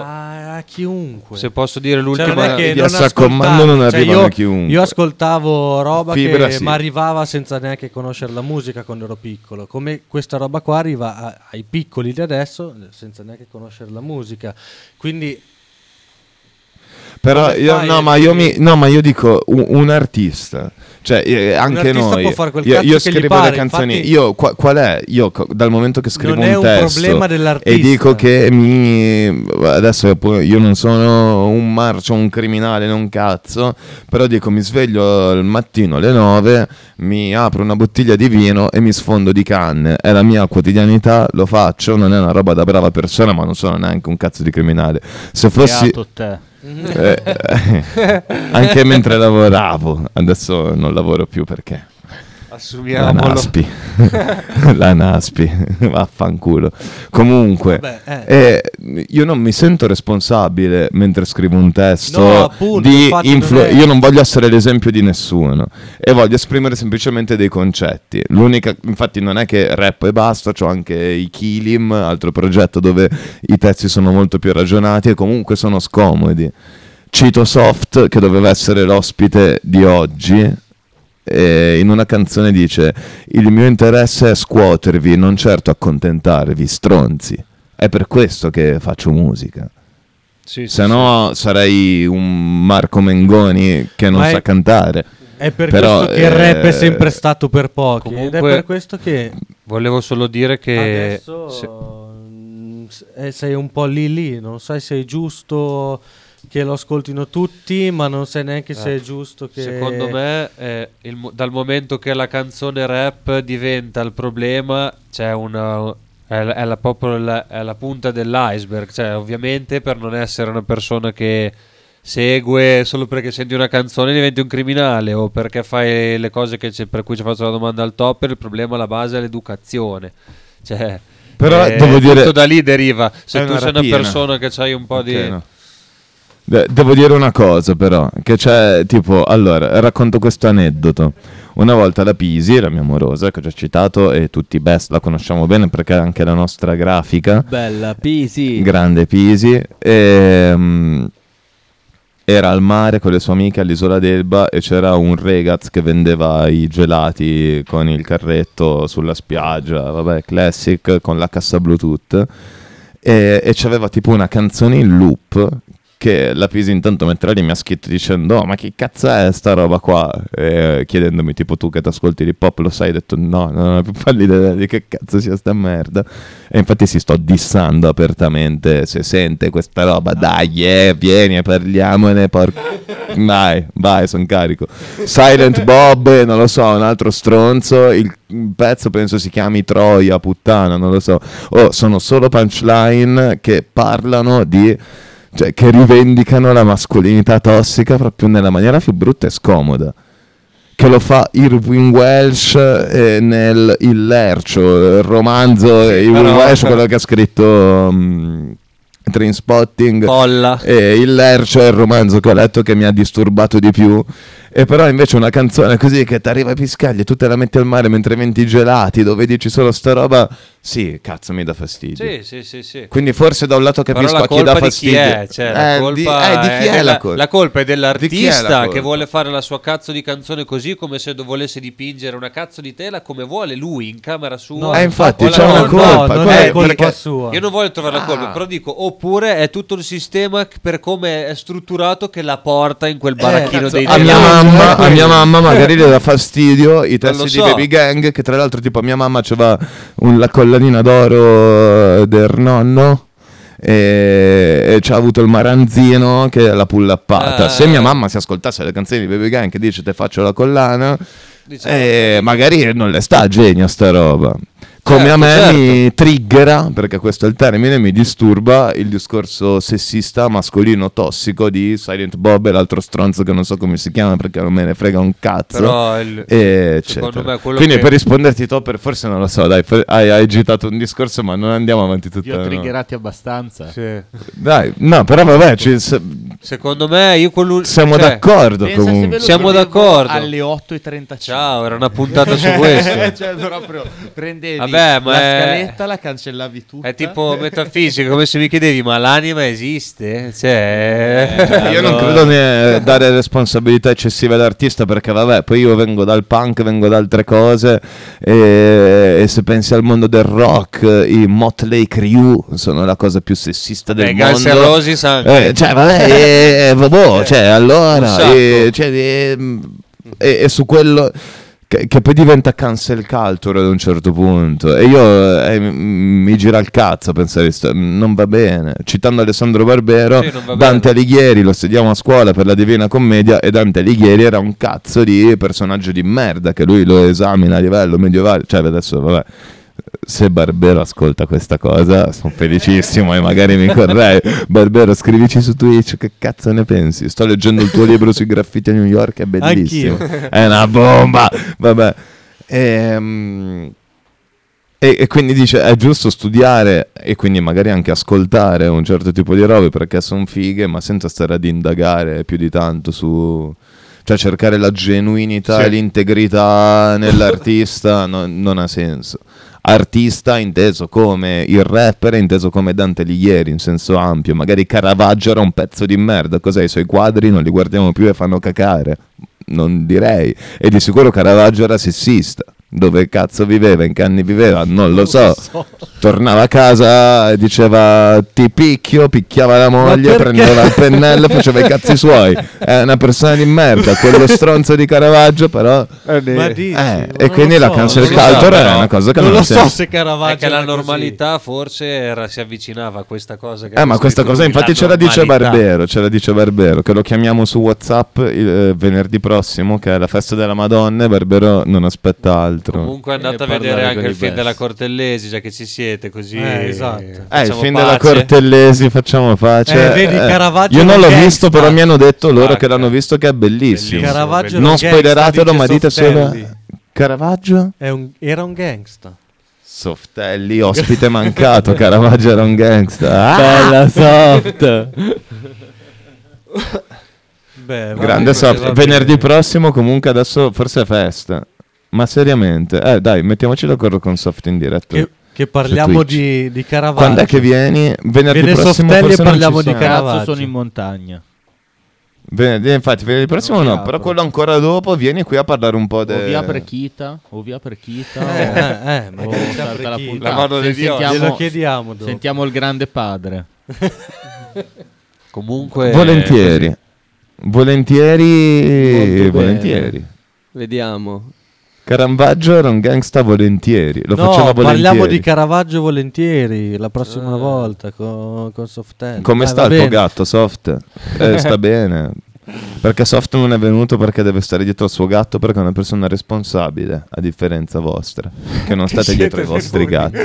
a- a chiunque. Se posso dire Cioè, l'ultima non è che non assaccomando non cioè, io, a chiunque. Io ascoltavo roba Fibra che sì. mi arrivava senza neanche conoscere la musica quando ero piccolo. Come questa roba qua arriva a- ai piccoli di adesso senza neanche conoscere la musica. Quindi Però io, no, ma io mi, no, ma io dico un, un artista, cioè eh, anche artista noi. può fare quel io, cazzo io che gli scrivo pare, le canzoni. infatti- Io qua- qual è? Io co- dal momento che scrivo Non è un un testo problema dell'artista. e dico che mi adesso io non sono un marcio, un criminale, non cazzo, però dico mi sveglio il mattino alle 9, mi apro una bottiglia di vino e mi sfondo di canne. È la mia quotidianità, lo faccio, non è una roba da brava persona, ma non sono neanche un cazzo di criminale. Se fossi Beato te. Eh, anche mentre lavoravo, adesso non lavoro più perché la Assumiamolo. Naspi, la Naspi, vaffanculo. Comunque, Vabbè, eh, io non mi sento responsabile mentre scrivo un testo No, appunto, influ- non è- Io non voglio essere l'esempio di nessuno e voglio esprimere semplicemente dei concetti. L'unica, infatti, non è che rap e basta, ho anche i Kilim, altro progetto dove i testi sono molto più ragionati e comunque sono scomodi. Cito Soft, che doveva essere l'ospite di oggi, e in una canzone dice il mio interesse è scuotervi, non certo accontentarvi, stronzi. È per questo che faccio musica. Sì, sì, Se no sarei un Marco Mengoni che non Ma è- sa cantare. è per Però, questo che il rap è eh, sempre stato per pochi. ed è Comunque- per questo che Volevo solo dire che adesso se- eh, sei un po' lì lì. Non sai se è giusto che lo ascoltino tutti, ma non sai neanche se Eh, è giusto che. Secondo me, eh, il dal momento che la canzone rap diventa il problema, c'è una. È, la- è la, proprio la, è la punta dell'iceberg. Cioè, ovviamente, per non essere una persona che segue solo perché senti una canzone diventi un criminale o perché fai le cose che c'è- per cui ci faccio la domanda al top, il problema alla base è l'educazione. Cioè, Però eh, devo dire- tutto da lì deriva. Se tu una sei una persona che hai un po' Ok, di. no. De- devo dire una cosa però, che c'è tipo, allora, racconto questo aneddoto. Una volta la Pisi, la mia amorosa, che ho già citato, e tutti best la conosciamo bene perché è anche la nostra grafica. Bella, Pisi. Grande Pisi. E, mm, era al mare con le sue amiche all'isola d'Elba e c'era un ragazz che vendeva i gelati con il carretto sulla spiaggia, vabbè, classic, con la cassa Bluetooth. E, e c'aveva tipo una canzone in loop che la Pisi intanto mentre lì mi ha scritto dicendo "Oh, ma che cazzo è sta roba qua? E chiedendomi tipo tu che ti ascolti l'hip hop lo sai? Ho detto no non ho più pallida di che cazzo sia sta merda. E infatti si sto dissando apertamente se sente questa roba dai eh, vieni parliamone por- vai vai sono carico. Silent Bob eh, non lo so un altro stronzo il pezzo penso si chiami Troia puttana non lo so. Oh, sono solo punchline che parlano di cioè che rivendicano la mascolinità tossica proprio nella maniera più brutta e scomoda. Che lo fa Irwin Welsh eh, nel Il Lercio, il romanzo Irwin però- Welsh, quello che ha scritto um, Trainspotting. Colla. e Il Lercio è il romanzo che ho letto che mi ha disturbato di più E però invece una canzone così che ti arriva ai piscagli e tu te la metti al mare mentre venti gelati, dove dici solo sta roba, sì, cazzo mi dà fastidio. Sì, sì, sì, sì. Quindi forse da un lato capisco la a chi dà chi fastidio. è? Cioè, la Eh, colpa di, eh, di chi è, la colpa? La colpa è chi è dell'artista colpa? che vuole fare la sua cazzo di canzone così come se do- volesse dipingere una cazzo di tela come vuole lui in camera sua. No, Eh, infatti c'è una colpa- colpa. non è è colpa sua. Io non voglio trovare la colpa, Ah. però dico, oppure è tutto il sistema per come è strutturato che la porta in quel baracchino cazzo, dei a mia, delari. Mamma, a mia mamma magari le dà fastidio i testi so. di Baby Gang che tra l'altro tipo a mia mamma un- la collanina d'oro del nonno e, c'ha avuto il maranzino che è la pullappata Ah. se mia mamma si ascoltasse le canzoni di Baby Gang che dice te faccio la collana Diciamo eh, magari non le sta a genio sta roba come Certo, a me certo. mi triggera, perché questo è il termine, mi disturba il discorso sessista mascolino tossico di Silent Bob e l'altro stronzo che non so come si chiama perché non me ne frega un cazzo. Però il- e eccetera. me quello Quindi che- per risponderti Topper, forse non lo so, dai, fe- hai, hai agitato un discorso ma non andiamo avanti Vi tutta ho no. triggerati abbastanza. Sì. Dai, no, però vabbè, ci- se- Secondo me io quello siamo cioè, d'accordo comunque. Siamo d'accordo. Alle 8.35. Ciao, era una puntata su questo. cioè, proprio prendevi Vabbè, ma la è- scaletta, la cancellavi tutta. È tipo metafisica, come se mi chiedevi, ma l'anima esiste? Cioè, Io non credo né dare responsabilità eccessive all'artista perché vabbè, poi io vengo dal punk, vengo da altre cose e, e se pensi al mondo del rock, i Motley Crue sono la cosa più sessista del Beh, mondo. Guns N' Roses anche. Eh, cioè, vabbè, eh, vabbè, cioè, Un allora, sacco. eh, cioè, eh, e, e su quello che, che poi diventa cancel culture ad un certo punto. E io eh, mi gira il cazzo a pensare sta- non va bene. Citando Alessandro Barbero Sì, Dante. Alighieri lo studiamo a scuola per la Divina Commedia e Dante Alighieri era un cazzo di personaggio di merda che lui lo esamina a livello medievale. Cioè adesso vabbè se Barbero ascolta questa cosa sono felicissimo e magari mi correi. Barbero scrivici su Twitch che cazzo ne pensi? Sto leggendo il tuo libro sui graffiti a New York è bellissimo. Anch'io. è una bomba! Vabbè. Ehm, e, e quindi dice è giusto studiare e quindi magari anche ascoltare un certo tipo di robe perché sono fighe ma senza stare ad indagare più di tanto su cioè cercare la genuinità Sì. e l'integrità nell'artista no- non ha senso artista inteso come il rapper inteso come Dante Alighieri in senso ampio. Magari Caravaggio era un pezzo di merda cos'è i suoi quadri non li guardiamo più e fanno cacare non direi e di sicuro Caravaggio era sessista dove cazzo viveva, in che anni viveva, non lo so. Tornava a casa e diceva ti picchio, picchiava la moglie, prendeva il pennello faceva i cazzi suoi. È una persona di merda, quello stronzo di Caravaggio però... Ma dici, Eh, non e quindi la so, cancel non lo so, culture è una cosa che non non, lo so senso. se Caravaggio è che la era così. normalità forse era- si avvicinava a questa cosa. Che Eh, ma questa cosa infatti la ce la dice normalità. Barbero, ce la dice Barbero, che lo chiamiamo su Whatsapp il eh, venerdì prossimo, che è la festa della Madonna, e Barbero non aspetta altro. Comunque andate E a vedere anche il film best. della Cortellesi, già che ci siete, così Eh, esatto. Eh, il film della pace. Cortellesi, facciamo pace. Eh, vedi, Caravaggio Io non l'ho gangsta. visto, però mi hanno detto loro Guarda. che l'hanno visto che è bellissimo. Bellissimo. Caravaggio non spoileratelo, ma dite solo... Caravaggio? È un- era un gangsta. Softelli, ospite mancato, Caravaggio era un gangsta. Ah! Bella soft. Beh, Grande va Venerdì prossimo comunque adesso forse è festa. Ma seriamente, eh dai, mettiamoci d'accordo con Soft in diretta. Che, che parliamo di, di Caravaggio. Quando è che vieni? Venerdì Viene prossimo Softelli forse non parliamo ci di sono. Caravaggio. Cazzo, sono in montagna. Venerdì, infatti, venerdì prossimo no, mi però quello ancora dopo vieni qui a parlare un po' O del... via per Chita, o via per Chita, Eh, eh, eh, ma o salta la puntata. La mano di Dio. sentiamo- Glielo chiediamo dopo. Sentiamo il grande padre. Comunque Volentieri. Volentieri, volentieri. Vediamo. Caravaggio era un gangsta volentieri. Lo no, faceva volentieri. parliamo di Caravaggio volentieri la prossima Ah. volta con, con Softelli. Come Eh, sta il tuo gatto, Soft? Eh, sta bene. Perché Soft non è venuto perché deve stare dietro al suo gatto perché è una persona responsabile, a differenza vostra, che non state dietro ai vostri gatti.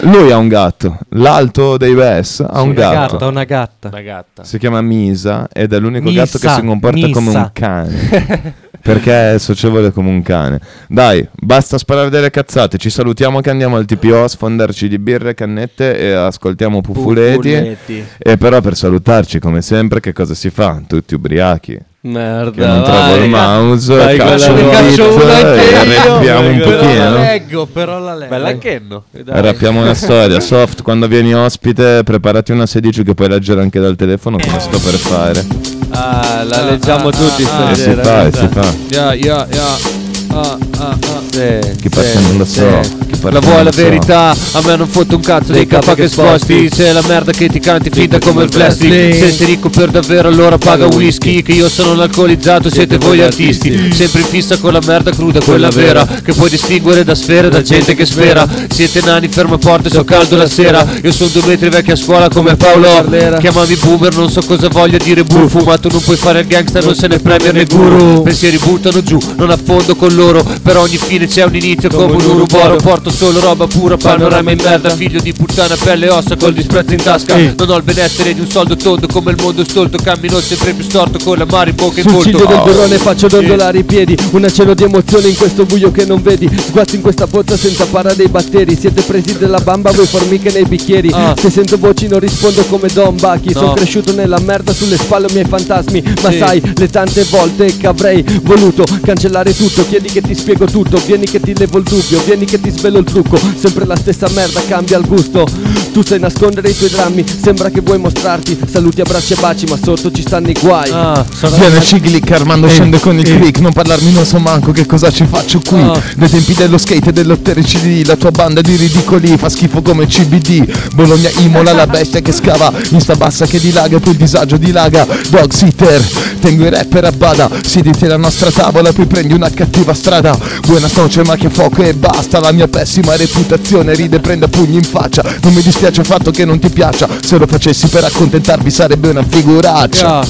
Lui ha un gatto, l'alto dei Bess ha un Una gatto. gatta, una gatta. Una gatta. Si chiama Misa ed è l'unico Misa, gatto che si comporta come Misa. un cane. perché è socievole come un cane. Dai, basta sparare delle cazzate. Ci salutiamo che andiamo al TPO a sfondarci di birre, cannette e ascoltiamo Puffuletti. Puffuletti. E però per salutarci, come sempre, che cosa si fa? Tutti ubriachi. Merda, Che non trovo vai. il mouse, Vai, caccio un Caccio una e anche io. rappiamo un Però pochino. la leggo, però la leggo. Bella Kenno. Rappiamo una storia. Soft, quando vieni ospite, preparati una 16 che puoi leggere anche dal telefono, come sto per fare. Ah, la leggiamo tutti Eh, si stasera. fa, guarda. si fa. Yeah, yeah, yeah. Ah, ah, ah. Sì, Chi parte non lo so. parte La vuoi la verità? A me non fotte un cazzo dei capa che sposti. C'è la merda che ti canti finta come il plastic Se sei ricco per davvero allora paga whisky. Che io sono un alcolizzato, siete voi artisti. Sempre in fissa con la merda cruda, quella vera Che puoi distinguere da sfere, da gente che spera. Siete nani, ferma porte, so caldo la sera. Io sono due metri vecchio a scuola come Paolo. Chiamami boomer, non so cosa voglia dire buffo Ma tu non puoi fare il gangster, non se ne premier né guru Pensieri buttano giù, non affondo con loro. Per ogni fine c'è un inizio come un uruboro. Porto solo roba pura, panorama in merda Figlio di puttana, pelle e ossa col disprezzo in tasca. Non ho il benessere di un soldo tondo come il mondo stolto Cammino sempre più storto con la mare in bocca e in Sul ciglio del Oh. burrone faccio dondolare i piedi Un cielo di emozioni in questo buio che non vedi. Sguazzi in questa pozza senza para dei batteri Siete presi della bamba voi formiche nei bicchieri. Ah. Se sento voci non rispondo come Don No. Sono cresciuto nella merda sulle spalle miei fantasmi. Ma sai le tante volte che avrei voluto cancellare tutto Chiedi che ti spiego tutto Vieni che ti levo il dubbio Vieni che ti svelo il trucco Sempre la stessa merda cambia il gusto. Tu sai nascondere i tuoi drammi Sembra che vuoi mostrarti. Saluti, abbracci e baci Ma sotto ci stanno i guai. Ah, Viene Cigli che Armando Ehi, scende con il ehi. click Non parlarmi non so manco che cosa ci faccio qui. Ah. Dai tempi dello skate e dell'ottericidi La tua banda di ridicoli fa schifo come CBD Bologna Imola la bestia che scava In sta bassa che dilaga e poi il disagio dilaga. Dog sitter Tengo i rapper a bada Siediti alla nostra tavola poi prendi una cattiva strada. Buona noce ma che fuoco e basta La mia pessima reputazione ride e prende pugni in faccia Non mi dispiace il fatto che non ti piaccia Se lo facessi per accontentarvi sarebbe una figuraccia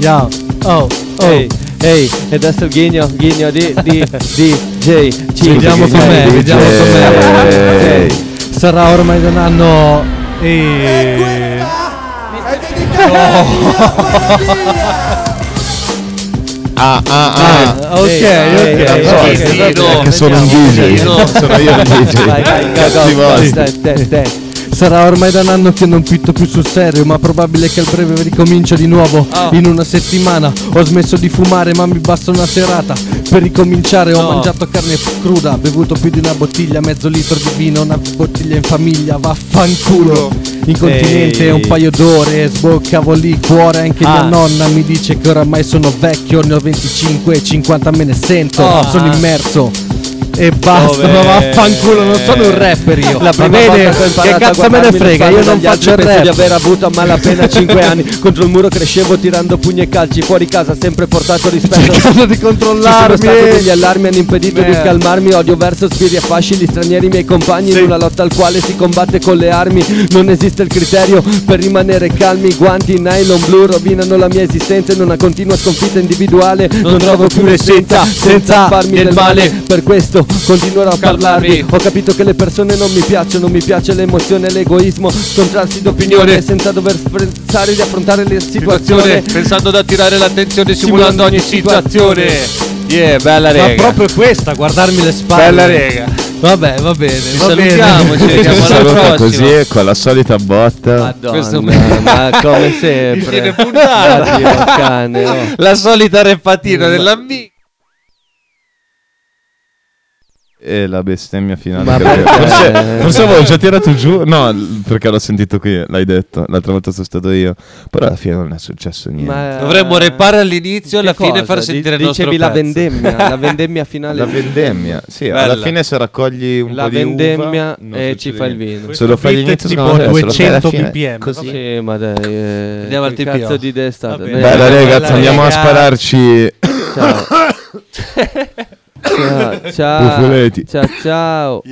Yeah. Oh, oh. Ehi, ehi, e adesso ghigno, ghigno di, di, di DJ C. Vediamo com'è, vediamo com'è. Sarà ormai da un anno e... Ah, ah, ah. ok, Ehi, ok, ok. che sono un DJ, no. sono io il DJ. Vai, vai, Cazzi Sarà ormai da un anno che non pitto più sul serio Ma probabile che a breve ricomincio di nuovo Oh. In una settimana Ho smesso di fumare ma mi basta una serata Per ricominciare ho No. mangiato carne cruda Bevuto più di una bottiglia, mezzo litro di vino Una bottiglia in famiglia, vaffanculo In continente Ehi. un paio d'ore Sboccavo lì cuore Anche Ah. mia nonna mi dice che oramai sono vecchio Ne ho 25 e 50 me ne sento Oh. Sono immerso e basta, ma vaffanculo, non sono un rapper io. La prima bene, volta che cazzo me ne frega, io non faccio il rap. di aver avuto a malapena 5 anni Contro il muro crescevo tirando pugni e calci Fuori casa sempre portato rispetto Cercando di Ci sono controllarmi. stati degli allarmi, hanno impedito di Merda. calmarmi Odio verso sbirri e fasci, gli stranieri miei compagni In una lotta al quale si combatte con le armi Non esiste il criterio per rimanere calmi Guanti, nylon blu rovinano la mia esistenza In una continua sconfitta individuale Non, trovo più l'essenza senza farmi del male Per questo continuerò a parlarvi Ho capito che le persone non mi piacciono Mi piace l'emozione, l'egoismo Scontrarsi d'opinione senza dover pensare di affrontare le situazioni pensando ad attirare l'attenzione simulando ogni situazione Yeah, bella Ma rega proprio questa, guardarmi le spalle. Bella rega Vabbè, va bene. Ci va bene. salutiamo, ci vediamo alla Saluta prossima così con la solita botta. Questo- Madonna, ma come Mi sempre. Oddio, cane, oh. La solita repatina dell'amico E la bestemmia finale. Ma perché? forse, forse avevo già tirato giù. No, perché l'ho sentito qui, l'hai detto. L'altra volta sono stato io. Però alla fine non è successo niente. Ma- Dovremmo repare all'inizio e alla Che fine cosa? far sentire Di- il nostro Dicevi la pezzo. vendemmia, la vendemmia finale. La vendemmia, sì, Bella. alla fine se raccogli un La po' di vendemmia uva, e ci fa il vino. Se lo fai all'inizio tipo secondo me, se lo fai alla 200 fine, bpm. Così. Sì, ma dai, eh, Andiamo al cazzo di bene. Bella Dai, ragazzi, andiamo a spararci. Ciao. ciao, ciao, ciao, ciao.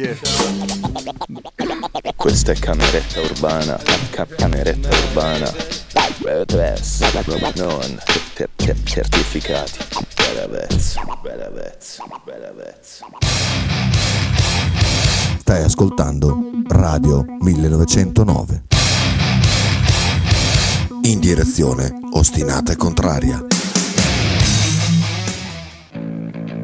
Questa è cameretta urbana, ca- cameretta urbana. Reverse, non cer- certificati. Bella vezza, bella vezza, bella vezza. Stai ascoltando Radio 1909. In direzione ostinata e contraria.